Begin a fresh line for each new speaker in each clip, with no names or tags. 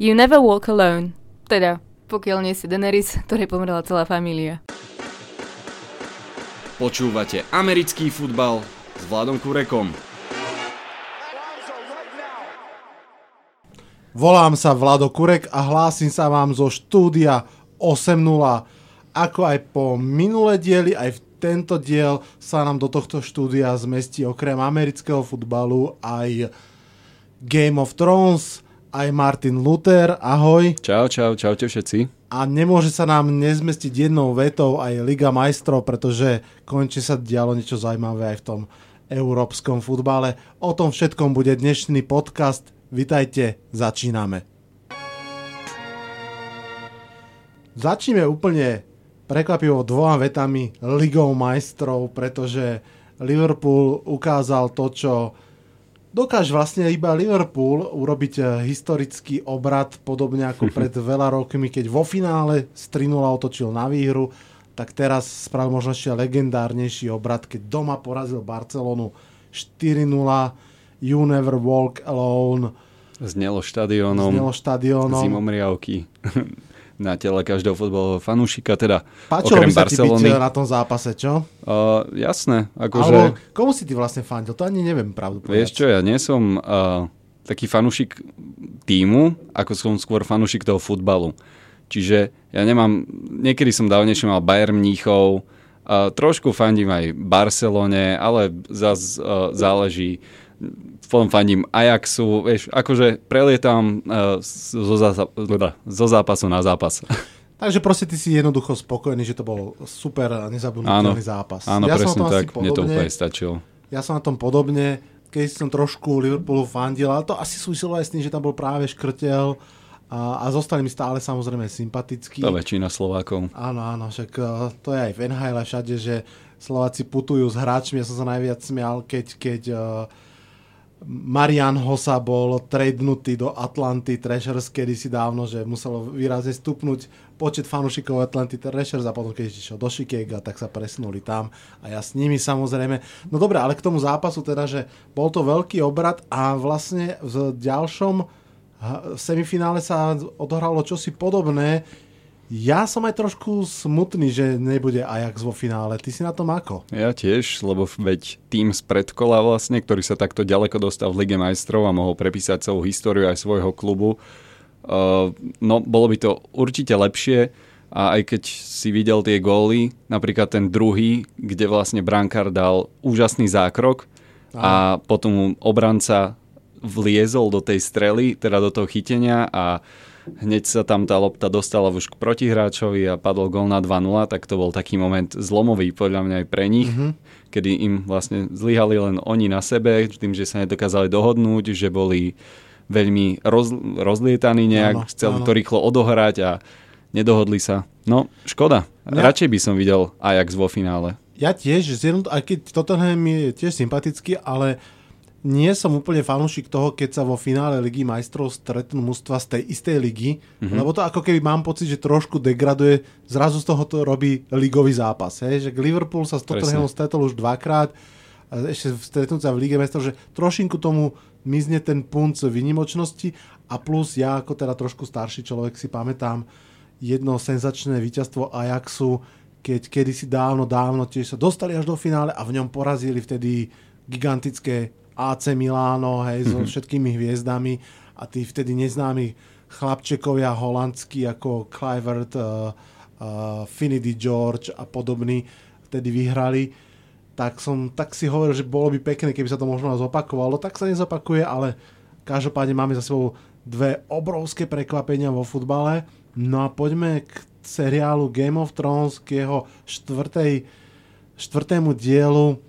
You never walk alone. Teda, pokiaľ nie si Daenerys, ktorej pomrela celá família.
Počúvate americký futbal s Vladom Kurekom.
Volám sa Vlado Kurek a hlásim sa vám zo štúdia 8.0. Ako aj po minulé diely, aj v tento diel sa nám do tohto štúdia zmestí okrem amerického futbalu aj Game of Thrones, aj Martin Luther. Ahoj.
Čau, čau, čaute všetci.
A nemôže sa nám nezmestiť jednou vetou aj Liga majstrov, pretože konečne sa dialo niečo zaujímavé aj v tom európskom futbale. O tom všetkom bude dnešný podcast. Vitajte, začíname. Začneme úplne prekvapivo dvoma vetami Ligou majstrov, pretože Liverpool ukázal to, čo dokáže vlastne iba Liverpool urobiť eh, historický obrad, podobne ako pred veľa rokmi, keď vo finále z 3 otočil na výhru, tak teraz spravil možno ešte legendárnejší obrad, keď doma porazil Barcelonu 4-0, You Never Walk Alone.
Znelo štadiónom.
Znelo štadiónom.
Zimomriavky na tele každého futbalového fanúšika, teda
Páčilo
okrem
by sa
Barcelony.
ti byť na tom zápase, čo?
Uh, jasné, akože...
Alebo komu si ty vlastne fandil? To ani neviem pravdu povedať.
Vieš čo, ja nie som uh, taký fanúšik týmu, ako som skôr fanúšik toho futbalu. Čiže ja nemám, niekedy som dávnejšie mal Bayern Mníchov, uh, trošku fandím aj Barcelone, ale zase uh, záleží, fandím Ajaxu, vieš, akože prelietam uh, zo, zása- zo zápasu na zápas.
Takže proste ty si jednoducho spokojný, že to bol super nezabudnutelný zápas.
Áno,
ja som
presne
asi
tak, mne to
podobne.
úplne stačilo.
Ja som na tom podobne, keď som trošku Liverpoolu fandil, ale to asi súviselo aj s tým, že tam bol práve škrtel a, a zostali mi stále samozrejme sympatickí.
To väčšina Slovákov.
Áno, áno, však uh, to je aj v NHL všade, že Slováci putujú s hráčmi. Ja som sa najviac smial, keď, keď uh, Marian Hosa bol tradenutý do Atlanty Thrashers kedysi dávno, že muselo výrazne stupnúť počet fanúšikov Atlanty Thrashers a potom keď išiel do Chicago, tak sa presunuli tam a ja s nimi samozrejme. No dobre, ale k tomu zápasu teda, že bol to veľký obrad a vlastne v ďalšom semifinále sa odohralo čosi podobné. Ja som aj trošku smutný, že nebude Ajax vo finále. Ty si na tom ako?
Ja tiež, lebo veď tým z predkola vlastne, ktorý sa takto ďaleko dostal v Lige majstrov a mohol prepísať celú históriu aj svojho klubu, uh, no bolo by to určite lepšie a aj keď si videl tie góly, napríklad ten druhý, kde vlastne brankár dal úžasný zákrok a potom mu obranca vliezol do tej strely, teda do toho chytenia a hneď sa tam tá lopta dostala už k protihráčovi a padol gol na 2-0, tak to bol taký moment zlomový podľa mňa aj pre nich, mm-hmm. kedy im vlastne zlyhali len oni na sebe, tým, že sa nedokázali dohodnúť, že boli veľmi roz, rozlietaní nejak,
Áno,
chceli
áno.
to rýchlo odohrať a nedohodli sa. No, škoda.
Ja-
Radšej by som videl Ajax vo finále.
Ja tiež, aj keď Tottenham je tiež sympatický, ale nie som úplne fanúšik toho, keď sa vo finále Ligy majstrov stretnú mužstva z tej istej ligy, mm-hmm. lebo to ako keby mám pocit, že trošku degraduje, zrazu z toho to robí ligový zápas. Hej? Že Liverpool sa s Tottenhamom stretol už dvakrát, a ešte stretnúť sa v Lige majstrov, že trošinku tomu mizne ten punc vynimočnosti a plus ja ako teda trošku starší človek si pamätám jedno senzačné víťazstvo Ajaxu, keď kedysi dávno, dávno tiež sa dostali až do finále a v ňom porazili vtedy gigantické AC Miláno, hej, so všetkými hviezdami a tí vtedy neznámi chlapčekovia holandskí ako Clivert, uh, uh, Finity George a podobní vtedy vyhrali tak som tak si hovoril, že bolo by pekné, keby sa to možno zopakovalo. Tak sa nezopakuje, ale každopádne máme za sebou dve obrovské prekvapenia vo futbale. No a poďme k seriálu Game of Thrones, k jeho štvrtej, štvrtému dielu.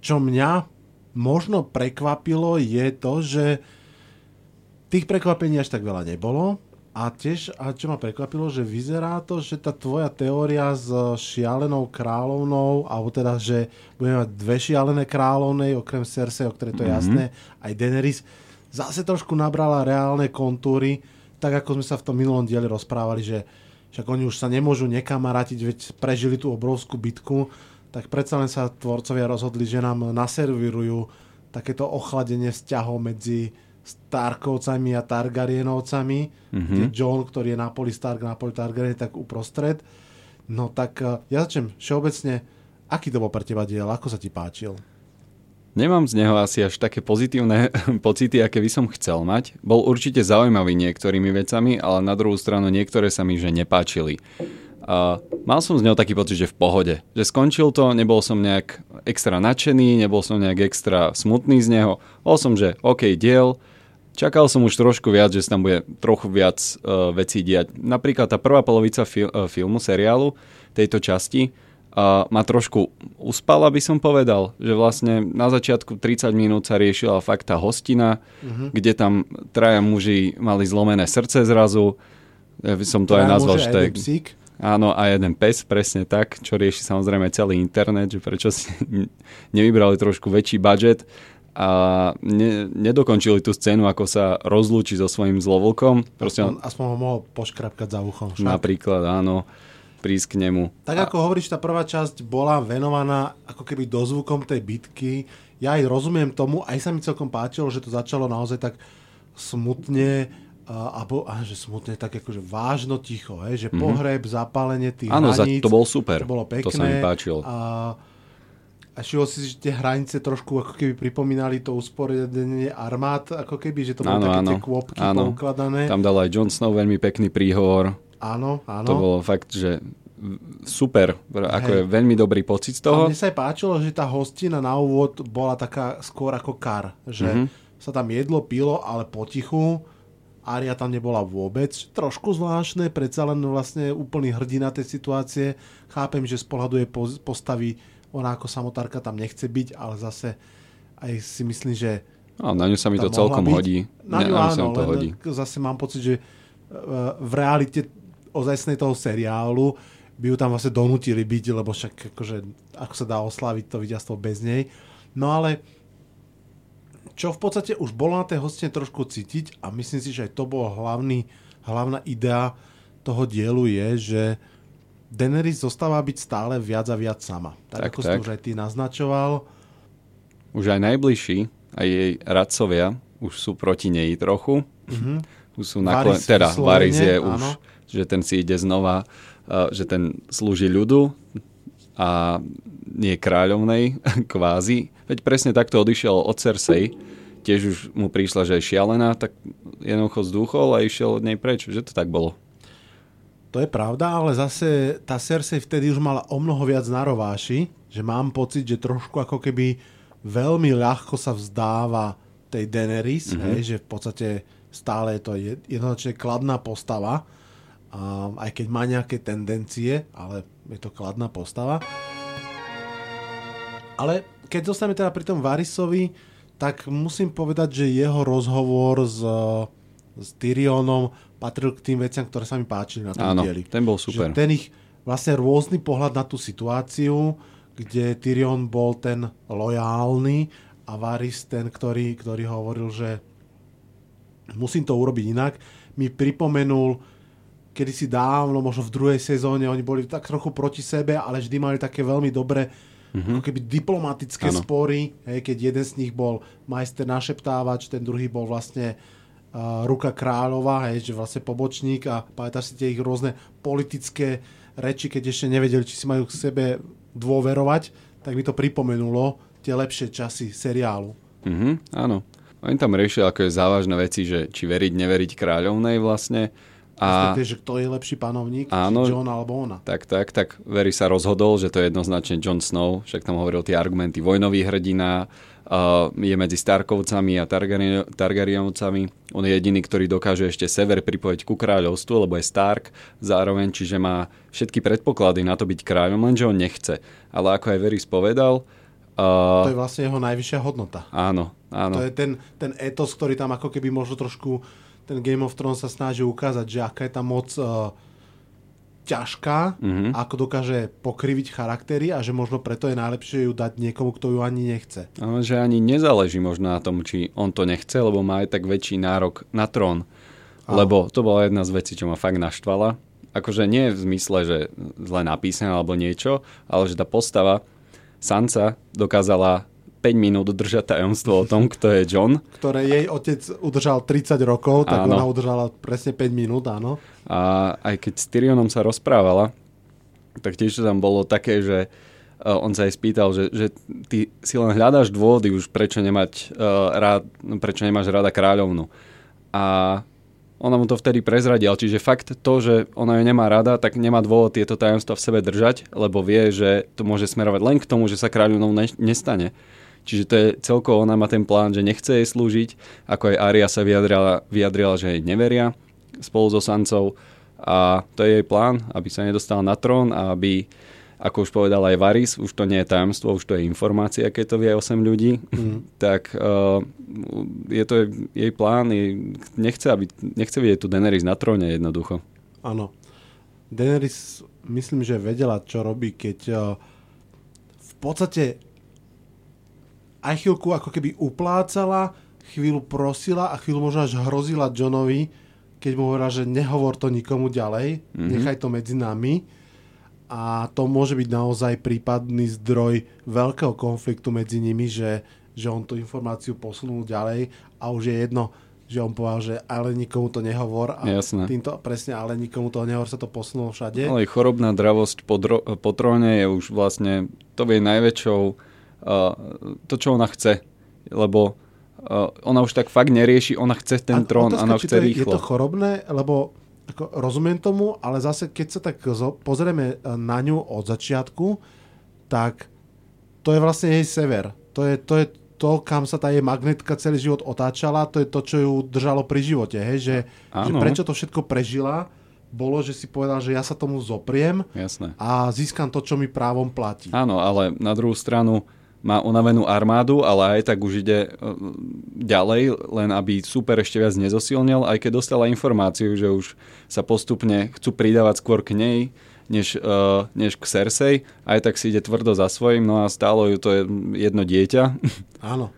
Čo mňa možno prekvapilo je to, že tých prekvapení až tak veľa nebolo. A tiež, a čo ma prekvapilo, že vyzerá to, že tá tvoja teória s šialenou kráľovnou, alebo teda, že budeme mať dve šialené kráľovnej, okrem Cersei, o ktorej to je jasné, aj Daenerys, zase trošku nabrala reálne kontúry, tak ako sme sa v tom minulom dieli rozprávali, že však oni už sa nemôžu nekamarátiť, veď prežili tú obrovskú bitku, tak predsa len sa tvorcovia rozhodli, že nám naservírujú takéto ochladenie vzťahov medzi Starkovcami a Targaryenovcami, mm-hmm. kde John, ktorý je Napoli Stark, Napoli Targaryen, tak uprostred. No tak uh, ja začnem všeobecne, aký to bol pre teba diel, ako sa ti páčil?
Nemám z neho asi až také pozitívne pocity, aké by som chcel mať. Bol určite zaujímavý niektorými vecami, ale na druhú stranu niektoré sa mi že nepáčili. A mal som z neho taký pocit, že v pohode. Že skončil to, nebol som nejak extra nadšený, nebol som nejak extra smutný z neho. Bol som, že OK, diel. Čakal som už trošku viac, že tam bude trochu viac uh, vecí diať. Napríklad tá prvá polovica fil- uh, filmu, seriálu, tejto časti, uh, ma trošku uspala, by som povedal, že vlastne na začiatku 30 minút sa riešila fakt tá hostina, uh-huh. kde tam traja muži mali zlomené srdce zrazu. Ja by som to traja aj nazval, že to je... Áno, a jeden pes, presne tak, čo rieši samozrejme celý internet, že prečo si nevybrali trošku väčší budget a ne, nedokončili tú scénu, ako sa rozlúči so svojím zlovlkom.
Aspoň, aspoň ho mohol poškrapkať za uchom.
Však. Napríklad, áno prísť k nemu.
Tak a... ako hovoríš, tá prvá časť bola venovaná ako keby dozvukom tej bitky. Ja aj rozumiem tomu, aj sa mi celkom páčilo, že to začalo naozaj tak smutne, a, a že smutne tak akože vážno ticho, hej, že mm-hmm. pohreb, zapálenie tých
Áno,
hraníc.
to bol super.
To bolo pekné.
To sa mi páčilo.
A, a šiel si, že tie hranice trošku ako keby pripomínali to usporiadenie armád, ako keby, že to boli také áno, tie kôpky áno. poukladané.
Tam dal aj Jon Snow veľmi pekný príhovor.
Áno, áno.
To bolo fakt, že super, ako Hej. je veľmi dobrý pocit z toho.
A mne sa aj páčilo, že tá hostina na úvod bola taká skôr ako kar, že mm-hmm. sa tam jedlo, pilo, ale potichu Aria tam nebola vôbec. Trošku zvláštne, predsa len vlastne úplný hrdina tej situácie. Chápem, že z pohľadu jej postavy ona ako samotárka tam nechce byť, ale zase aj si myslím, že...
A na ňu sa mi to celkom byť. hodí.
Na ňu, ňu áno, to hodí. zase mám pocit, že e, v realite ozajstnej toho seriálu by ju tam vlastne donútili byť, lebo však akože, ako sa dá oslaviť to víťazstvo bez nej. No ale čo v podstate už bolo na tej hostine trošku cítiť a myslím si, že aj to bolo hlavný, hlavná idea toho dielu je, že Daenerys zostáva byť stále viac a viac sama. Tak, tak ako tak. si už aj ty naznačoval.
Už aj najbližší, aj jej radcovia, už sú proti nej trochu. Mm-hmm. Už sú naklen... Varys teda Varys je áno. už, že ten si ide znova, uh, že ten slúži ľudu a nie kráľovnej, kvázi. Veď presne takto odišiel od Cersei tiež už mu prišla, že je šialená, tak jednoducho zdúchol a išiel od nej preč. Že to tak bolo?
To je pravda, ale zase tá Cersei vtedy už mala o mnoho viac na rováši, že mám pocit, že trošku ako keby veľmi ľahko sa vzdáva tej Daenerys, mm-hmm. hej, že v podstate stále je to jednoznačne kladná postava, a aj keď má nejaké tendencie, ale je to kladná postava. Ale keď zostaneme teda pri tom Varisovi, tak musím povedať, že jeho rozhovor s, s Tyrionom patril k tým veciam, ktoré sa mi páčili na tom
Áno,
dieli.
ten bol super.
Že ten ich vlastne rôzny pohľad na tú situáciu, kde Tyrion bol ten lojálny a Varys ten, ktorý, ktorý hovoril, že musím to urobiť inak, mi pripomenul kedy si dávno, možno v druhej sezóne, oni boli tak trochu proti sebe, ale vždy mali také veľmi dobré mm-hmm. ako keby diplomatické ano. spory, hej, keď jeden z nich bol majster našeptávač, ten druhý bol vlastne uh, ruka kráľova, hej, že vlastne pobočník a pamätáš si tie ich rôzne politické reči, keď ešte nevedeli, či si majú k sebe dôverovať, tak mi to pripomenulo tie lepšie časy seriálu.
Mhm, áno. Oni tam riešili ako je závažné veci, že či veriť, neveriť kráľovnej vlastne
a... že kto je lepší panovník, áno, John alebo ona.
Tak, tak, tak Very sa rozhodol, že to je jednoznačne Jon Snow, však tam hovoril tie argumenty vojnový hrdina, uh, je medzi Starkovcami a Targaryen, Targaryenovcami. On je jediný, ktorý dokáže ešte sever pripojiť ku kráľovstvu, lebo je Stark zároveň, čiže má všetky predpoklady na to byť kráľom, lenže on nechce. Ale ako aj Very povedal,
Uh, to je vlastne jeho najvyššia hodnota.
Áno, áno.
To je ten, ten etos, ktorý tam ako keby možno trošku ten Game of Thrones sa snaží ukázať, že aká je tá moc uh, ťažká, mm-hmm. ako dokáže pokriviť charaktery a že možno preto je najlepšie ju dať niekomu, kto ju ani nechce.
Ale že ani nezáleží možno na tom, či on to nechce, lebo má aj tak väčší nárok na trón. Áno. Lebo to bola jedna z vecí, čo ma fakt naštvala. Akože nie v zmysle, že zle napísané alebo niečo, ale že tá postava Sansa dokázala 5 minút držať tajomstvo o tom, kto je John.
Ktoré jej otec udržal 30 rokov, tak
Áno.
ona udržala presne 5 minút, áno.
A aj keď s Tyrionom sa rozprávala, tak tiež tam bolo také, že uh, on sa aj spýtal, že, že ty si len hľadáš dôvody už, prečo, nemať, uh, rád, prečo nemáš rada kráľovnu. A ona mu to vtedy prezradila, čiže fakt to, že ona ju nemá rada, tak nemá dôvod tieto tajomstva v sebe držať, lebo vie, že to môže smerovať len k tomu, že sa kráľovnou ne- nestane. Čiže to je celkovo, ona má ten plán, že nechce jej slúžiť, ako aj Aria sa vyjadrila, vyjadrila že jej neveria spolu so Sancou a to je jej plán, aby sa nedostala na trón a aby, ako už povedal aj Varys, už to nie je tajomstvo, už to je informácia, keď to vie 8 ľudí, mm. tak uh, je to jej plán, jej, nechce, aby, nechce vidieť tu Daenerys na tróne jednoducho.
Áno. Daenerys myslím, že vedela, čo robí, keď uh, v podstate aj chvíľku ako keby uplácala, chvíľu prosila a chvíľu možno až hrozila Johnovi, keď mu hovorila, že nehovor to nikomu ďalej, mm-hmm. nechaj to medzi nami. A to môže byť naozaj prípadný zdroj veľkého konfliktu medzi nimi, že, že on tú informáciu posunul ďalej a už je jedno, že on povedal, že ale nikomu to nehovor a
Jasné.
týmto presne ale nikomu to nehovor sa to posunulo všade.
Ale chorobná dravosť po, dro- po tróne je už vlastne to jej najväčšou to, čo ona chce. Lebo uh, ona už tak fakt nerieši, ona chce ten trón a ona chce
to je,
rýchlo.
je to chorobné, lebo ako, rozumiem tomu, ale zase keď sa tak pozrieme e, na ňu od začiatku, tak to je vlastne jej sever. To je, to je to, kam sa tá jej magnetka celý život otáčala, to je to, čo ju držalo pri živote. Hej? Že, že prečo to všetko prežila, bolo, že si povedal, že ja sa tomu zopriem
Jasné.
a získam to, čo mi právom platí.
Áno, ale na druhú stranu má unavenú armádu, ale aj tak už ide uh, ďalej, len aby super ešte viac nezosilnil, aj keď dostala informáciu, že už sa postupne chcú pridávať skôr k nej, než, uh, než k Cersei, aj tak si ide tvrdo za svojím, no a stálo ju to jedno dieťa.
Áno.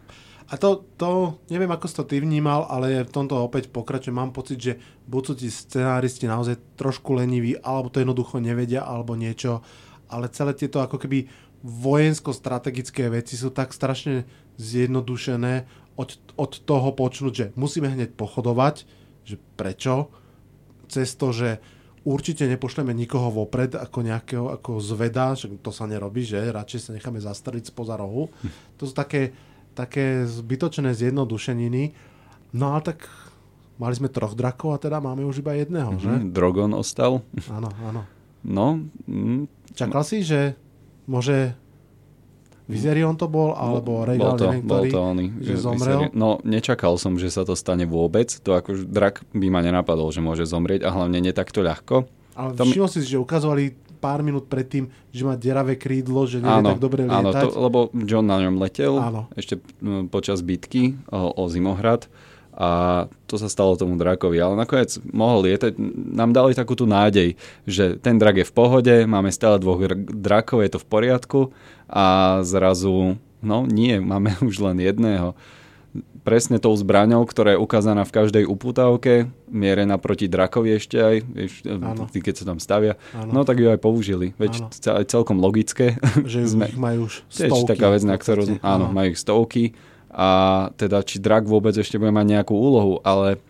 A to, to, neviem, ako si to ty vnímal, ale v tomto opäť pokračujem. Mám pocit, že buď sú tí scenáristi naozaj trošku leniví, alebo to jednoducho nevedia, alebo niečo. Ale celé tieto ako keby vojensko-strategické veci sú tak strašne zjednodušené od, od toho počnúť, že musíme hneď pochodovať, že prečo, cez to, že určite nepošleme nikoho vopred ako nejakého ako zveda, že to sa nerobí, že radšej sa necháme zastreliť spoza rohu. To sú také, také zbytočné zjednodušeniny. No ale tak mali sme troch drakov a teda máme už iba jedného, že?
Mhm, Drogon ostal.
Áno, áno.
No, mm,
Čakal si, že môže Vizerion to bol, alebo Regal,
bol to,
neviem,
bol
ktorý,
to oný,
že zomrel?
Vyseri- No, nečakal som, že sa to stane vôbec. To ako drak by ma nenapadol, že môže zomrieť a hlavne nie takto ľahko.
Ale
Tom-
všimol si, že ukazovali pár minút predtým, že má deravé krídlo, že nevie
Áno,
tak dobre
áno
lietať.
to, lebo John na ňom letel
Áno.
ešte počas bitky o, o Zimohrad a to sa stalo tomu drakovi, ale nakoniec mohol lietať. Nám dali takú tú nádej, že ten drak je v pohode, máme stále dvoch dr- drakov, je to v poriadku a zrazu, no nie, máme už len jedného. Presne tou zbraňou, ktorá je ukázaná v každej uputávke, mierená proti drakovi ešte aj,
Áno.
tí, keď sa tam stavia,
Áno.
no tak ju aj použili. Veď ce- celkom logické.
že
Sme-
ich majú už
Tiež
stovky.
taká vec, na ktorú, áno, majú ich stovky a teda či drak vôbec ešte bude mať nejakú úlohu, ale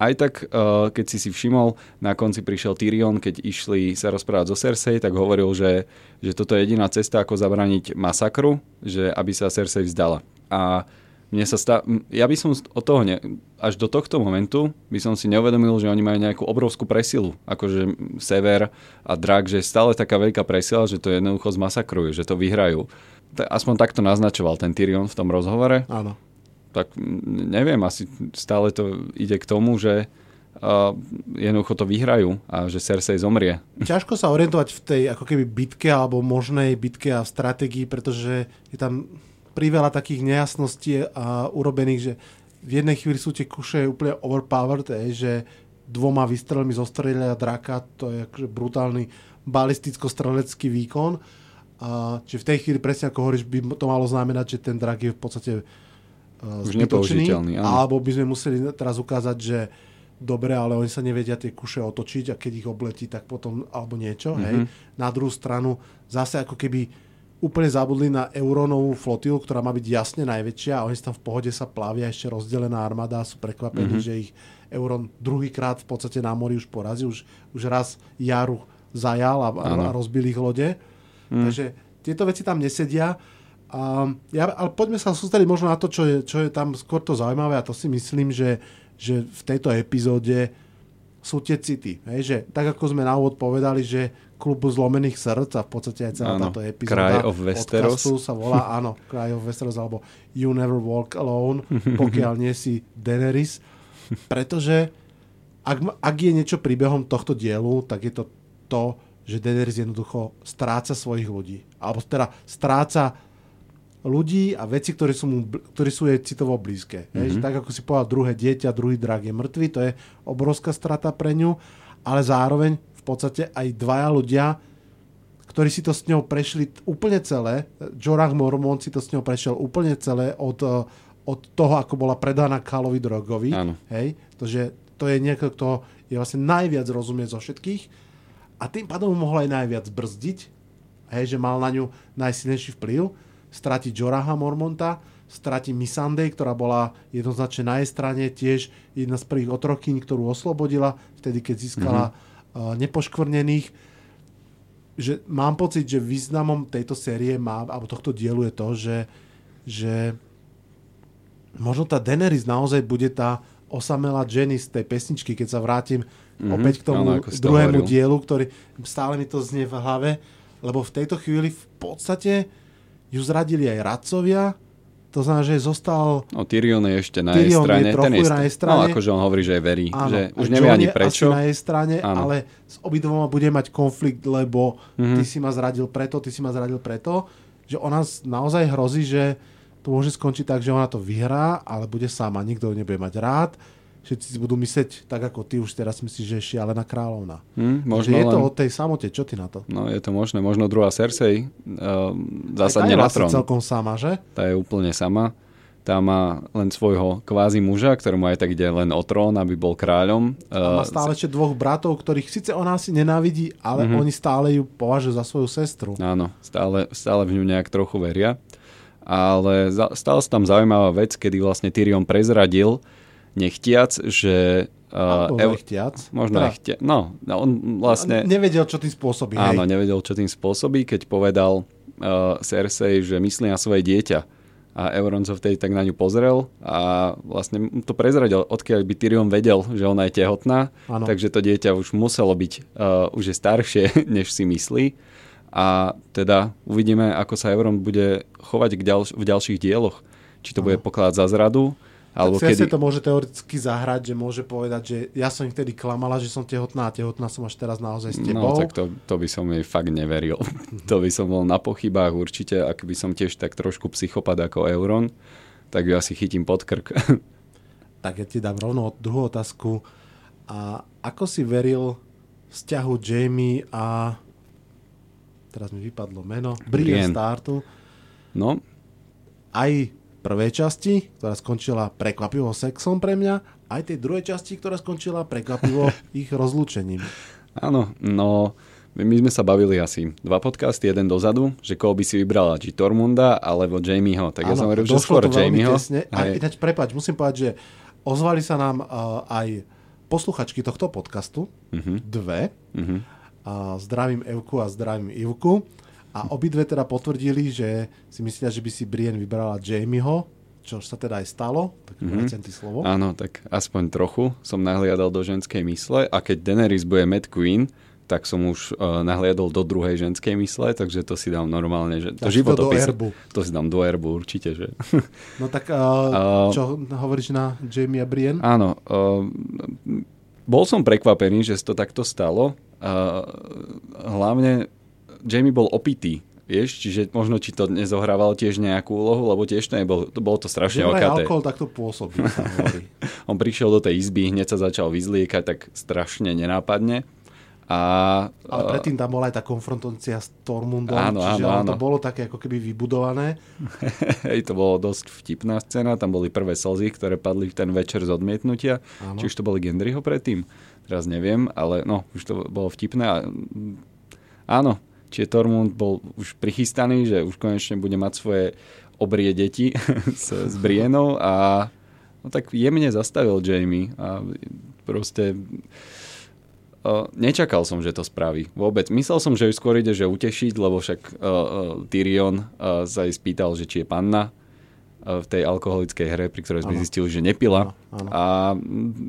aj tak, uh, keď si si všimol, na konci prišiel Tyrion, keď išli sa rozprávať so Cersei, tak hovoril, že, že toto je jediná cesta, ako zabrániť masakru, že aby sa Cersei vzdala. A mne sa stá... ja by som od toho, ne... až do tohto momentu by som si neuvedomil, že oni majú nejakú obrovskú presilu. Akože Sever a Drak, že je stále taká veľká presila, že to jednoducho zmasakrujú, že to vyhrajú. Aspoň takto naznačoval ten Tyrion v tom rozhovore.
Áno.
Tak neviem, asi stále to ide k tomu, že uh, jednoducho to vyhrajú a že Cersei zomrie.
Ťažko sa orientovať v tej ako keby bitke alebo možnej bitke a stratégii, pretože je tam priveľa takých nejasností a urobených, že v jednej chvíli sú tie kuše úplne overpowered, je, že dvoma výstrelmi zostrelia draka, to je akože brutálny balisticko-strelecký výkon. A, čiže v tej chvíli, presne ako hovoríš, by to malo znamenať, že ten drak je v podstate uh,
Už
zbytočný, alebo by sme museli teraz ukázať, že dobre, ale oni sa nevedia tie kuše otočiť a keď ich obletí, tak potom, alebo niečo, mm-hmm. hej.
Mhm.
Na druhú stranu, zase ako keby úplne zabudli na Euronovú flotilu, ktorá má byť jasne najväčšia a oni tam v pohode sa plavia, ešte rozdelená armáda, sú prekvapení, mm-hmm. že ich Euron druhýkrát v podstate na mori už porazí, už, už raz Jaru zajal a, a rozbil ich lode. Mm. Takže tieto veci tam nesedia. A ja, ale poďme sa sústrediť možno na to, čo je, čo je tam skôr to zaujímavé a to si myslím, že, že v tejto epizóde sú tie city. Hej, že tak ako sme na úvod povedali, že klubu zlomených srdc a v podstate aj celá áno, táto epizóda
Cry of Westeros.
sa volá, áno, Cry of Westeros alebo You Never Walk Alone, pokiaľ nie si Daenerys. Pretože ak, ak je niečo príbehom tohto dielu, tak je to to, že Daenerys jednoducho stráca svojich ľudí. Alebo teda stráca ľudí a veci, ktorí sú, mu, ktorí sú jej citovo blízke. Mm-hmm. Že tak ako si povedal, druhé dieťa, druhý drak je mŕtvy, to je obrovská strata pre ňu, ale zároveň v podstate aj dvaja ľudia, ktorí si to s ňou prešli úplne celé, Jorah Mormont si to s ňou prešiel úplne celé od, od toho, ako bola predaná Kalovi Drogovi.
Áno.
Hej, to, to je niekto, kto je vlastne najviac rozumie zo všetkých a tým pádom mohol aj najviac brzdiť, hej, že mal na ňu najsilnejší vplyv, stratiť Joraha Mormonta, stratiť Missandei, ktorá bola jednoznačne na jej strane, tiež jedna z prvých otrokyň, ktorú oslobodila, vtedy keď získala mm-hmm. nepoškvrnených. Že mám pocit, že významom tejto série má, alebo tohto dielu je to, že, že možno tá Daenerys naozaj bude tá osamelá Jenny z tej pesničky, keď sa vrátim mm-hmm. opäť k tomu ano, druhému dielu, ktorý stále mi to znie v hlave, lebo v tejto chvíli v podstate ju zradili aj radcovia, to znamená, že zostal...
No Tyrion je ešte na Tyrion jej strane.
Je trochu
ten je,
na jej strane.
No akože on hovorí, že je verí. Áno, že už nevie ani prečo.
Na jej strane, áno. ale s obidvoma bude mať konflikt, lebo mm-hmm. ty si ma zradil preto, ty si ma zradil preto, že ona naozaj hrozí, že to môže skončiť tak, že ona to vyhrá, ale bude sama, nikto ho nebude mať rád všetci si budú myslieť, tak ako ty už teraz myslíš, že je šialená kráľovna.
Hmm, možno
je
len...
to o tej samote, čo ty na to?
No je to možné, možno druhá Cersei uh, zásadne na
trón. celkom sama, že?
Tá je úplne sama. Tá má len svojho kvázi muža, ktorému aj tak ide len o trón, aby bol kráľom.
A má eh, stále ešte dvoch bratov, ktorých síce ona asi nenávidí, ale mm-hmm. oni stále ju považujú za svoju sestru.
Áno, stále, stále v ňu nejak trochu veria. Ale stala sa tam zaujímavá vec, kedy vlastne Tyrion prezradil, nechtiac, že...
Uh, ev... nechtiac.
Možno teda... nechtiac. No, no, on vlastne...
Nevedel, čo tým spôsobí.
Áno,
hej.
nevedel, čo tým spôsobí, keď povedal uh, Cersei, že myslí na svoje dieťa. A Euron sa vtedy tak na ňu pozrel a vlastne to prezradil, odkiaľ by Tyrion vedel, že ona je tehotná, ano. takže to dieťa už muselo byť, uh, už je staršie, než si myslí. A teda uvidíme, ako sa Euron bude chovať k ďalš- v ďalších dieloch. Či to ano. bude pokladať za zradu,
alebo tak kedy... to môže teoreticky zahrať, že môže povedať, že ja som ich vtedy klamala, že som tehotná a tehotná som až teraz naozaj s no, tebou.
No tak to, to by som jej fakt neveril. to by som bol na pochybách určite, ak by som tiež tak trošku psychopat ako Euron, tak ju asi chytím pod krk.
tak ja ti dám rovno druhú otázku. A ako si veril vzťahu Jamie a teraz mi vypadlo meno, Brienne Startu.
No.
Aj prvej časti, ktorá skončila prekvapivo sexom pre mňa, aj tej druhej časti, ktorá skončila prekvapivo ich rozlúčením.
Áno, no my sme sa bavili asi dva podcasty, jeden dozadu, že koho by si vybrala, či Tormunda alebo Jamieho. Tak ano, ja som hovoril, že skôr Jamieho.
A ináč, prepač, musím povedať, že ozvali sa nám uh, aj posluchačky tohto podcastu, uh-huh. dve. Uh-huh. A zdravím Evku a zdravím Ivku. A obidve teda potvrdili, že si myslia, že by si Brienne vybrala Jamieho, čo sa teda aj stalo, tak mm-hmm. ty slovo.
Áno, tak aspoň trochu som nahliadal do ženskej mysle a keď Daenerys bude Mad Queen, tak som už uh, nahliadol do druhej ženskej mysle, takže to si dám normálne, že to životopis, to, to si dám do erbu určite, že.
No tak uh, čo hovoríš na Jamie a Brienne?
Áno, uh, bol som prekvapený, že to takto stalo. Uh, hlavne Jamie bol opitý, vieš, čiže možno či to nezohrával tiež nejakú úlohu, lebo tiež to nebol, to bolo to strašne
Že
okaté.
alkohol takto pôsobí,
On prišiel do tej izby, hneď sa začal vyzliekať tak strašne nenápadne. A,
Ale predtým tam bola aj tá konfrontácia s Tormundom, áno, čiže áno, áno. to bolo také ako keby vybudované.
Hej, to bolo dosť vtipná scéna, tam boli prvé slzy, ktoré padli v ten večer z odmietnutia. Áno. Či už to boli Gendryho predtým, teraz neviem, ale no, už to bolo vtipné. A, áno, či Tormund bol už prichystaný, že už konečne bude mať svoje obrie deti s, s Brienou a no tak jemne zastavil Jamie a proste uh, nečakal som, že to spraví. Vôbec. Myslel som, že ju skôr ide, že utešiť, lebo však uh, uh, Tyrion uh, sa jej spýtal, že či je panna v tej alkoholickej hre, pri ktorej sme ano. zistili, že nepila. Ano, ano. A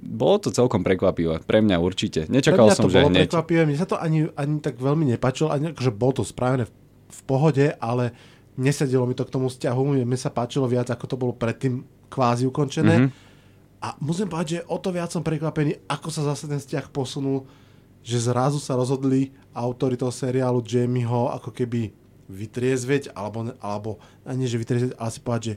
bolo to celkom prekvapivé. Pre mňa určite. Nečakal
Pre mňa
som,
to
že
bolo
hneď.
prekvapivé. Mne sa to ani, ani tak veľmi nepačilo, ani že bolo to spravené v, v pohode, ale nesedelo mi to k tomu vzťahu, mne sa páčilo viac, ako to bolo predtým kvázi ukončené. Mm-hmm. A musím povedať, že o to viac som prekvapený, ako sa zase ten vzťah posunul, že zrazu sa rozhodli autori toho seriálu Jamieho ako keby vytriezveť, alebo, alebo nie že vytriezveť, ale si povedať, že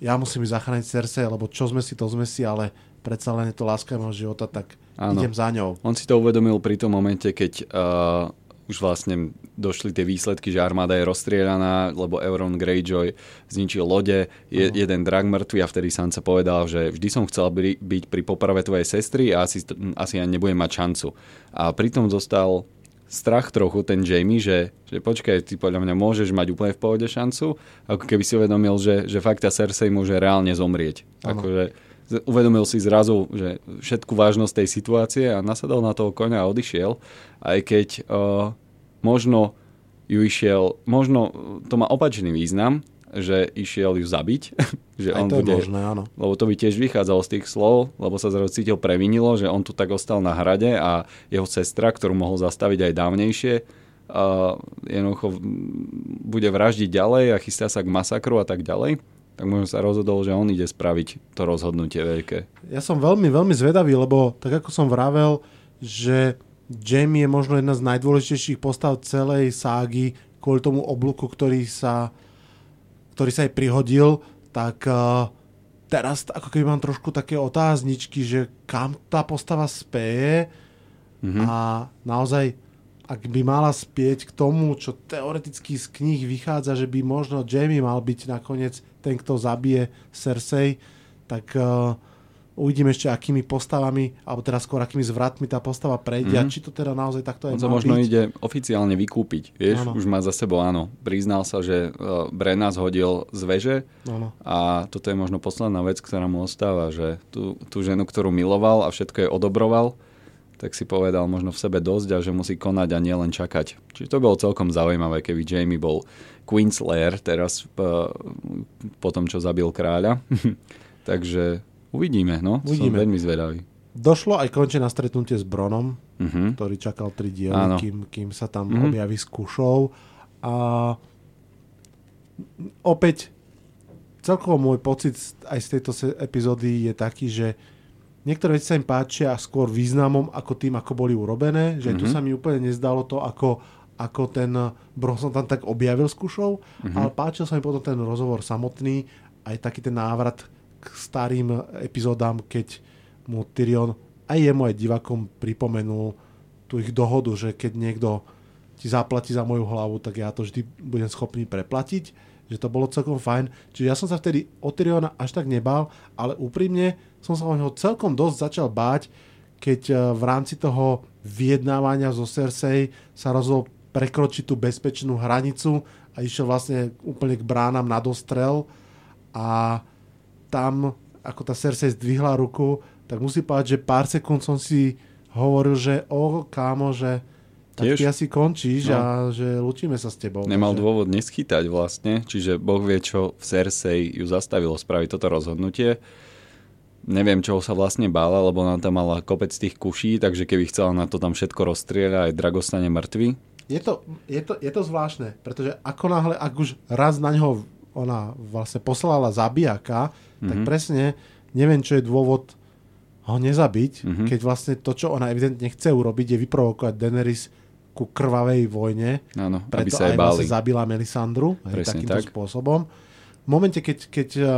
ja musím ísť zachrániť Cersei, lebo čo sme si, to sme si, ale predsa len je to láska môjho života, tak Áno. idem za ňou.
On si to uvedomil pri tom momente, keď uh, už vlastne došli tie výsledky, že armáda je rozstrieľaná, lebo Euron Greyjoy zničil lode, je uh-huh. jeden drak mŕtvy a vtedy Sansa povedal, že vždy som chcel by, byť pri poprave tvojej sestry a asi, asi ani nebudem mať šancu. A pritom zostal strach trochu ten Jamie, že, že počkaj, ty podľa mňa môžeš mať úplne v pohode šancu, ako keby si uvedomil, že, že fakt tá Cersei môže reálne zomrieť. Akože uvedomil si zrazu že všetku vážnosť tej situácie a nasadol na toho koňa a odišiel, aj keď uh, možno ju išiel, možno to má opačný význam, že išiel ju zabiť. že
Aj on to bude, je možné, áno.
Lebo to by tiež vychádzalo z tých slov, lebo sa zrazu cítil previnilo, že on tu tak ostal na hrade a jeho sestra, ktorú mohol zastaviť aj dávnejšie, uh, jednoducho bude vraždiť ďalej a chystá sa k masakru a tak ďalej tak možno sa rozhodol, že on ide spraviť to rozhodnutie veľké.
Ja som veľmi, veľmi zvedavý, lebo tak ako som vravel, že Jamie je možno jedna z najdôležitejších postav celej ságy kvôli tomu oblúku, ktorý sa, ktorý sa aj prihodil, tak uh, teraz ako keby mám trošku také otázničky, že kam tá postava speje mm-hmm. a naozaj ak by mala spieť k tomu, čo teoreticky z kníh vychádza, že by možno Jamie mal byť nakoniec ten, kto zabije Cersei, tak uh, Uvidíme ešte, akými postavami, alebo teda skôr akými zvratmi tá postava prejde mm-hmm. a či to teda naozaj takto aj
On sa možno byť. ide oficiálne vykúpiť, vieš, ano. už má za sebou, áno. Priznal sa, že uh, Brena zhodil z veže ano. a toto je možno posledná vec, ktorá mu ostáva, že tú, tú ženu, ktorú miloval a všetko je odobroval, tak si povedal možno v sebe dosť a že musí konať a nielen čakať. Čiže to bolo celkom zaujímavé, keby Jamie bol Queenslayer teraz uh, po tom, čo zabil kráľa. Takže Uvidíme, no. Uvidíme. Som veľmi zvedavý.
Došlo aj končie na stretnutie s Bronom, uh-huh. ktorý čakal tri diely, kým, kým sa tam uh-huh. objaví s Kušou. A opäť celkovo môj pocit aj z tejto epizódy je taký, že niektoré veci sa im páčia skôr významom ako tým, ako boli urobené. Že uh-huh. tu sa mi úplne nezdalo to, ako, ako ten Bronson tam tak objavil s Kušou, uh-huh. ale páčil sa mi potom ten rozhovor samotný, aj taký ten návrat k starým epizódám, keď mu Tyrion aj jemu aj divakom pripomenul tú ich dohodu, že keď niekto ti zaplatí za moju hlavu, tak ja to vždy budem schopný preplatiť, že to bolo celkom fajn. Čiže ja som sa vtedy o Tyriona až tak nebal, ale úprimne som sa o neho celkom dosť začal báť, keď eh, v rámci toho vyjednávania zo Cersei sa rozhodol prekročiť tú bezpečnú hranicu a išiel vlastne úplne k bránam na dostrel a tam, ako tá Cersei zdvihla ruku, tak musí povedať, že pár sekúnd som si hovoril, že o kámo, že tak ty asi končíš no. a že lučíme sa s tebou.
Nemal
že...
dôvod neschytať vlastne, čiže Boh vie, čo v Cersei ju zastavilo spraviť toto rozhodnutie. Neviem, čo sa vlastne bála, lebo ona tam mala kopec tých kuší, takže keby chcela na to tam všetko rozstrieľať, aj Dragostane mŕtvy.
Je to, je, to, je to zvláštne, pretože ako náhle, ak už raz na ňo ona vlastne poslala zabijaka, mm-hmm. tak mhm. presne neviem, čo je dôvod ho nezabiť, mm-hmm. keď vlastne to, čo ona evidentne chce urobiť, je vyprovokovať Daenerys ku krvavej vojne.
Áno,
preto
aby sa
aj vlastne zabila Melisandru aj takýmto tak. spôsobom. V momente, keď, keď uh,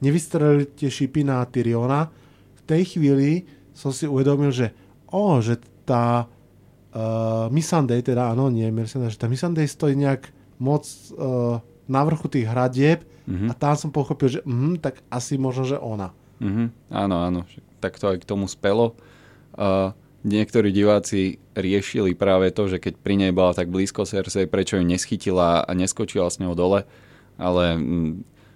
nevystrelili tie šipy na Tyriona, v tej chvíli som si uvedomil, že o, že tá uh, Missandei, teda áno, nie Melisandra, že tá Missandei stojí nejak moc uh, na vrchu tých hradieb mm-hmm. a tam som pochopil, že mm, tak asi možno, že ona.
Mm-hmm. Áno, áno, tak to aj k tomu spelo. Uh, niektorí diváci riešili práve to, že keď pri nej bola tak blízko Cersei, prečo ju neschytila a neskočila s ňou dole. Ale mm,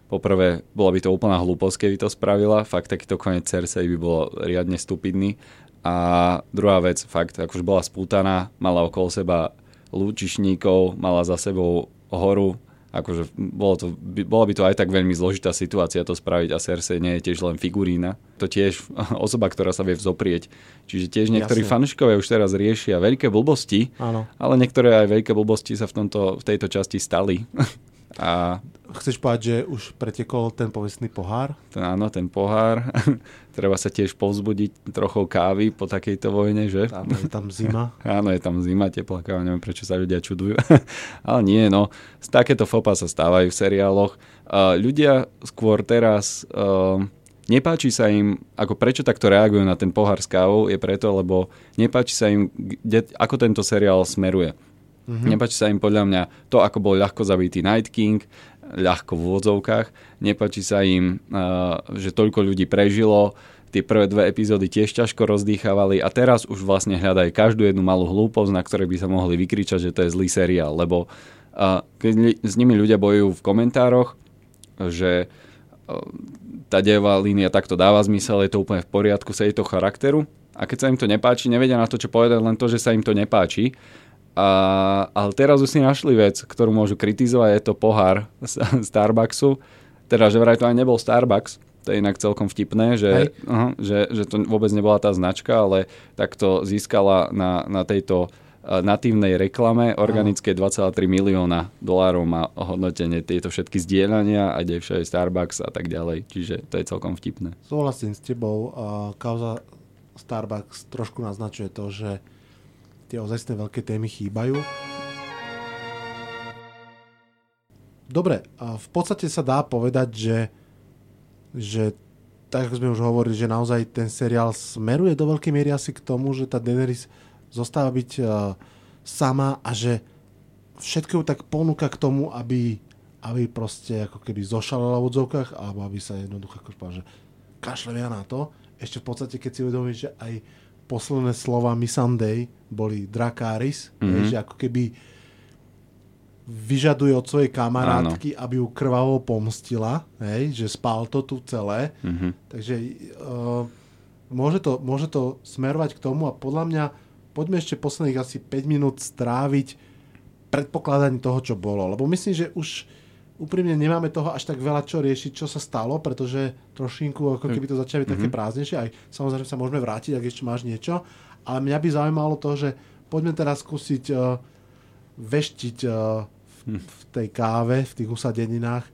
poprvé, bola by to úplná hlúposť, keby to spravila. Fakt takýto koniec Cersei by bol riadne stupidný. A druhá vec, fakt, akože bola spútaná, mala okolo seba lúčišníkov, mala za sebou horu, akože bolo to, by, bola by to aj tak veľmi zložitá situácia to spraviť a Cersei nie je tiež len figurína. To tiež osoba, ktorá sa vie vzoprieť. Čiže tiež niektorí Jasne. už teraz riešia veľké blbosti, Áno. ale niektoré aj veľké blbosti sa v, tomto, v tejto časti stali.
a Chceš povedať, že už pretekol ten povestný pohár?
Ten, áno, ten pohár. Treba sa tiež povzbudiť trochou kávy po takejto vojne, že?
Áno, je tam zima.
áno, je tam zima, teplá káva, neviem prečo sa ľudia čudujú. Ale nie, no, takéto fopa sa stávajú v seriáloch. Uh, ľudia skôr teraz... Uh, nepáči sa im, ako prečo takto reagujú na ten pohár s kávou, je preto, lebo nepáči sa im, kde, ako tento seriál smeruje. Mm-hmm. Nepáči sa im podľa mňa to, ako bol ľahko zabitý Night King, ľahko v úvodzovkách. Nepáči sa im, uh, že toľko ľudí prežilo, tie prvé dve epizódy tiež ťažko rozdýchavali a teraz už vlastne hľadajú každú jednu malú hlúposť, na ktorej by sa mohli vykričať, že to je zlý seriál, lebo uh, keď s nimi ľudia bojujú v komentároch, že uh, tá dejová línia takto dáva zmysel, je to úplne v poriadku, sa jej to charakteru a keď sa im to nepáči, nevedia na to, čo povedať, len to, že sa im to nepáči a, ale teraz už si našli vec, ktorú môžu kritizovať, je to pohár Starbucksu. Teda, že vraj to aj nebol Starbucks, to je inak celkom vtipné, že, uh, že, že to vôbec nebola tá značka, ale takto získala na, na tejto uh, natívnej reklame organické 2,3 milióna dolárov má hodnotenie tieto všetky zdieľania a ide Starbucks a tak ďalej. Čiže to je celkom vtipné.
Súhlasím s tebou. Uh, kauza Starbucks trošku naznačuje to, že tie ozajstné veľké témy chýbajú. Dobre, v podstate sa dá povedať, že, že tak ako sme už hovorili, že naozaj ten seriál smeruje do veľkej miery asi k tomu, že tá Daenerys zostáva byť uh, sama a že všetko ju tak ponúka k tomu, aby, aby proste ako keby zošalala v odzovkách alebo aby sa jednoducho ako že kašle na to. Ešte v podstate, keď si uvedomíš, že aj posledné slova Missandei boli Dracaris, mm-hmm. že ako keby vyžaduje od svojej kamarátky, Áno. aby ju krvavo pomstila, hej, že spal to tu celé. Mm-hmm. Takže uh, môže, to, môže to smerovať k tomu a podľa mňa poďme ešte posledných asi 5 minút stráviť predpokladaním toho, čo bolo. Lebo myslím, že už úprimne nemáme toho až tak veľa čo riešiť, čo sa stalo, pretože trošinku ako keby to začali byť mm-hmm. také mhm. prázdnejšie. Aj samozrejme sa môžeme vrátiť, ak ešte máš niečo. Ale mňa by zaujímalo to, že poďme teraz skúsiť uh, veštiť uh, v, v tej káve, v tých usadeninách.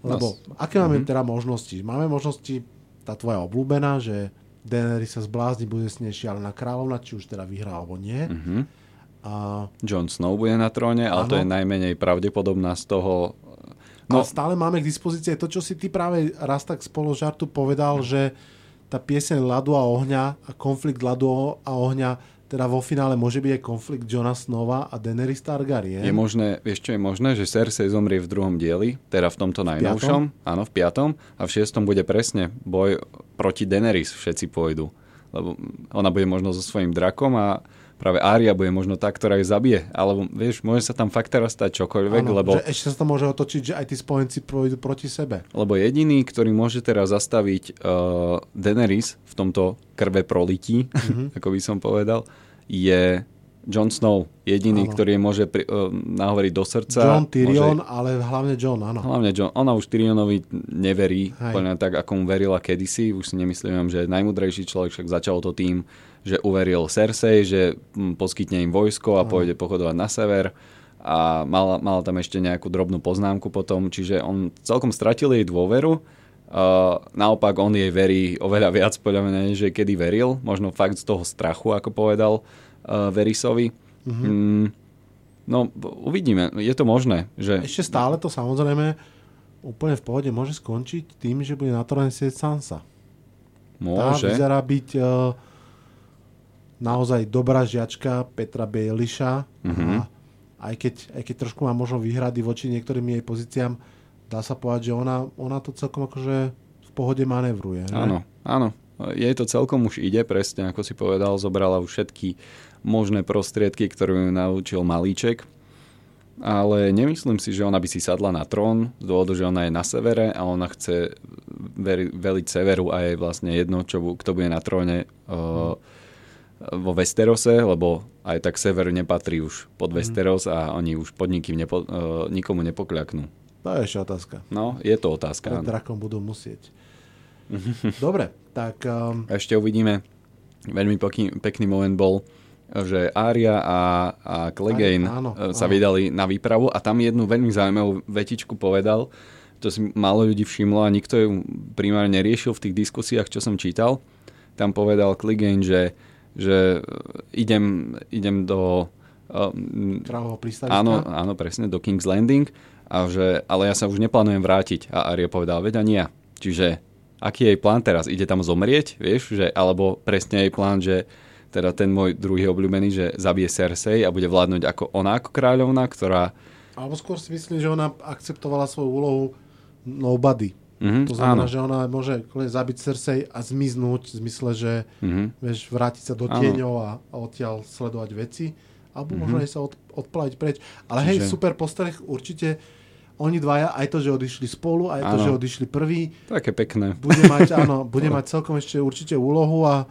Lebo Nas. aké máme mm-hmm. teda možnosti? Máme možnosti, tá tvoja obľúbená, že Daenerys sa zblázni, bude s nej šialená kráľovna, či už teda vyhrá alebo nie. Mm-hmm.
A... Jon Snow bude na tróne, ale ano. to je najmenej pravdepodobná z toho...
No. A stále máme k dispozícii to, čo si ty práve raz tak spolo žartu povedal, že tá pieseň ľadu a ohňa a konflikt ľadu a ohňa teda vo finále môže byť aj konflikt Johna Snova a Daenerys Targaryen.
Je možné, vieš čo je možné, že Cersei zomrie v druhom dieli, teda v tomto najnovšom, v áno, v piatom, a v šiestom bude presne boj proti Daenerys, všetci pôjdu. Lebo ona bude možno so svojím drakom a práve Ária bude možno tá, ktorá ju zabije. Alebo vieš, môže sa tam fakt teraz stať čokoľvek, ano, lebo...
Že ešte sa to môže otočiť, že aj tí spojenci pôjdu proti sebe.
Lebo jediný, ktorý môže teraz zastaviť uh, Daenerys v tomto krve prolití, mm-hmm. ako by som povedal, je Jon Snow, jediný, ano. ktorý môže pri, uh, nahovoriť do srdca.
John Tyrion, môže... ale hlavne John, áno.
Hlavne John. Ona už Tyrionovi neverí, poľa tak, ako mu verila kedysi. Už si nemyslím, že je najmudrejší človek, však začalo to tým, že uveril Cersei, že hm, poskytne im vojsko a pôjde pochodovať na sever a mal, mal tam ešte nejakú drobnú poznámku potom, čiže on celkom stratil jej dôveru. Uh, naopak on jej verí oveľa viac podľa mňa, než kedy veril. Možno fakt z toho strachu, ako povedal uh, Verisovi. Mm-hmm. Mm, no, uvidíme. Je to možné. Že...
Ešte stále to samozrejme úplne v pohode môže skončiť tým, že bude na to len Sansa.
Môže.
Tá vyzerá byť uh, naozaj dobrá žiačka Petra Bejliša mm-hmm. a aj keď, aj keď trošku má možno výhrady voči niektorým jej pozíciám, dá sa povedať, že ona, ona to celkom akože v pohode manevruje.
Áno, áno. jej to celkom už ide, presne ako si povedal, zobrala už všetky možné prostriedky, ktoré ju naučil Malíček. Ale nemyslím si, že ona by si sadla na trón, z dôvodu, že ona je na severe a ona chce veri, veliť severu a je vlastne jedno, čo, kto bude na tróne uh, vo Westerose, lebo aj tak sever nepatrí už pod Westeros a oni už pod nikým nepo, uh, nikomu nepokľaknú.
To je ešte otázka.
No, je to otázka.
Pred drakom budú musieť. Dobre, tak... Um...
Ešte uvidíme. Veľmi pekný, pekný moment bol, že Aria a, a Clegane áno, sa áno. vydali na výpravu a tam jednu veľmi zaujímavú vetičku povedal, to si málo ľudí všimlo a nikto ju primárne neriešil v tých diskusiách, čo som čítal. Tam povedal Clegane, že, že idem, idem do...
Um, Kráľovho
Áno, áno, presne, do King's Landing, a že, ale ja sa už neplánujem vrátiť. A Aria povedal, veď ani ja. Čiže aký je jej plán teraz? Ide tam zomrieť, vieš? Že, alebo presne jej plán, že teda ten môj druhý obľúbený, že zabije Cersei a bude vládnuť ako ona ako kráľovná, ktorá...
Alebo skôr si myslím, že ona akceptovala svoju úlohu nobody. Mm-hmm, to znamená, áno. že ona môže zabiť Cersei a zmiznúť v zmysle, že mm-hmm. vieš, vrátiť sa do tieňov a, a odtiaľ sledovať veci. Alebo mm-hmm. možno aj sa od, odplaviť preč. Ale Čiže... hej, super postreh, určite oni dvaja, aj to, že odišli spolu, aj to, že odišli prvý.
Také pekné.
Bude mať, áno, bude mať celkom ešte určite úlohu a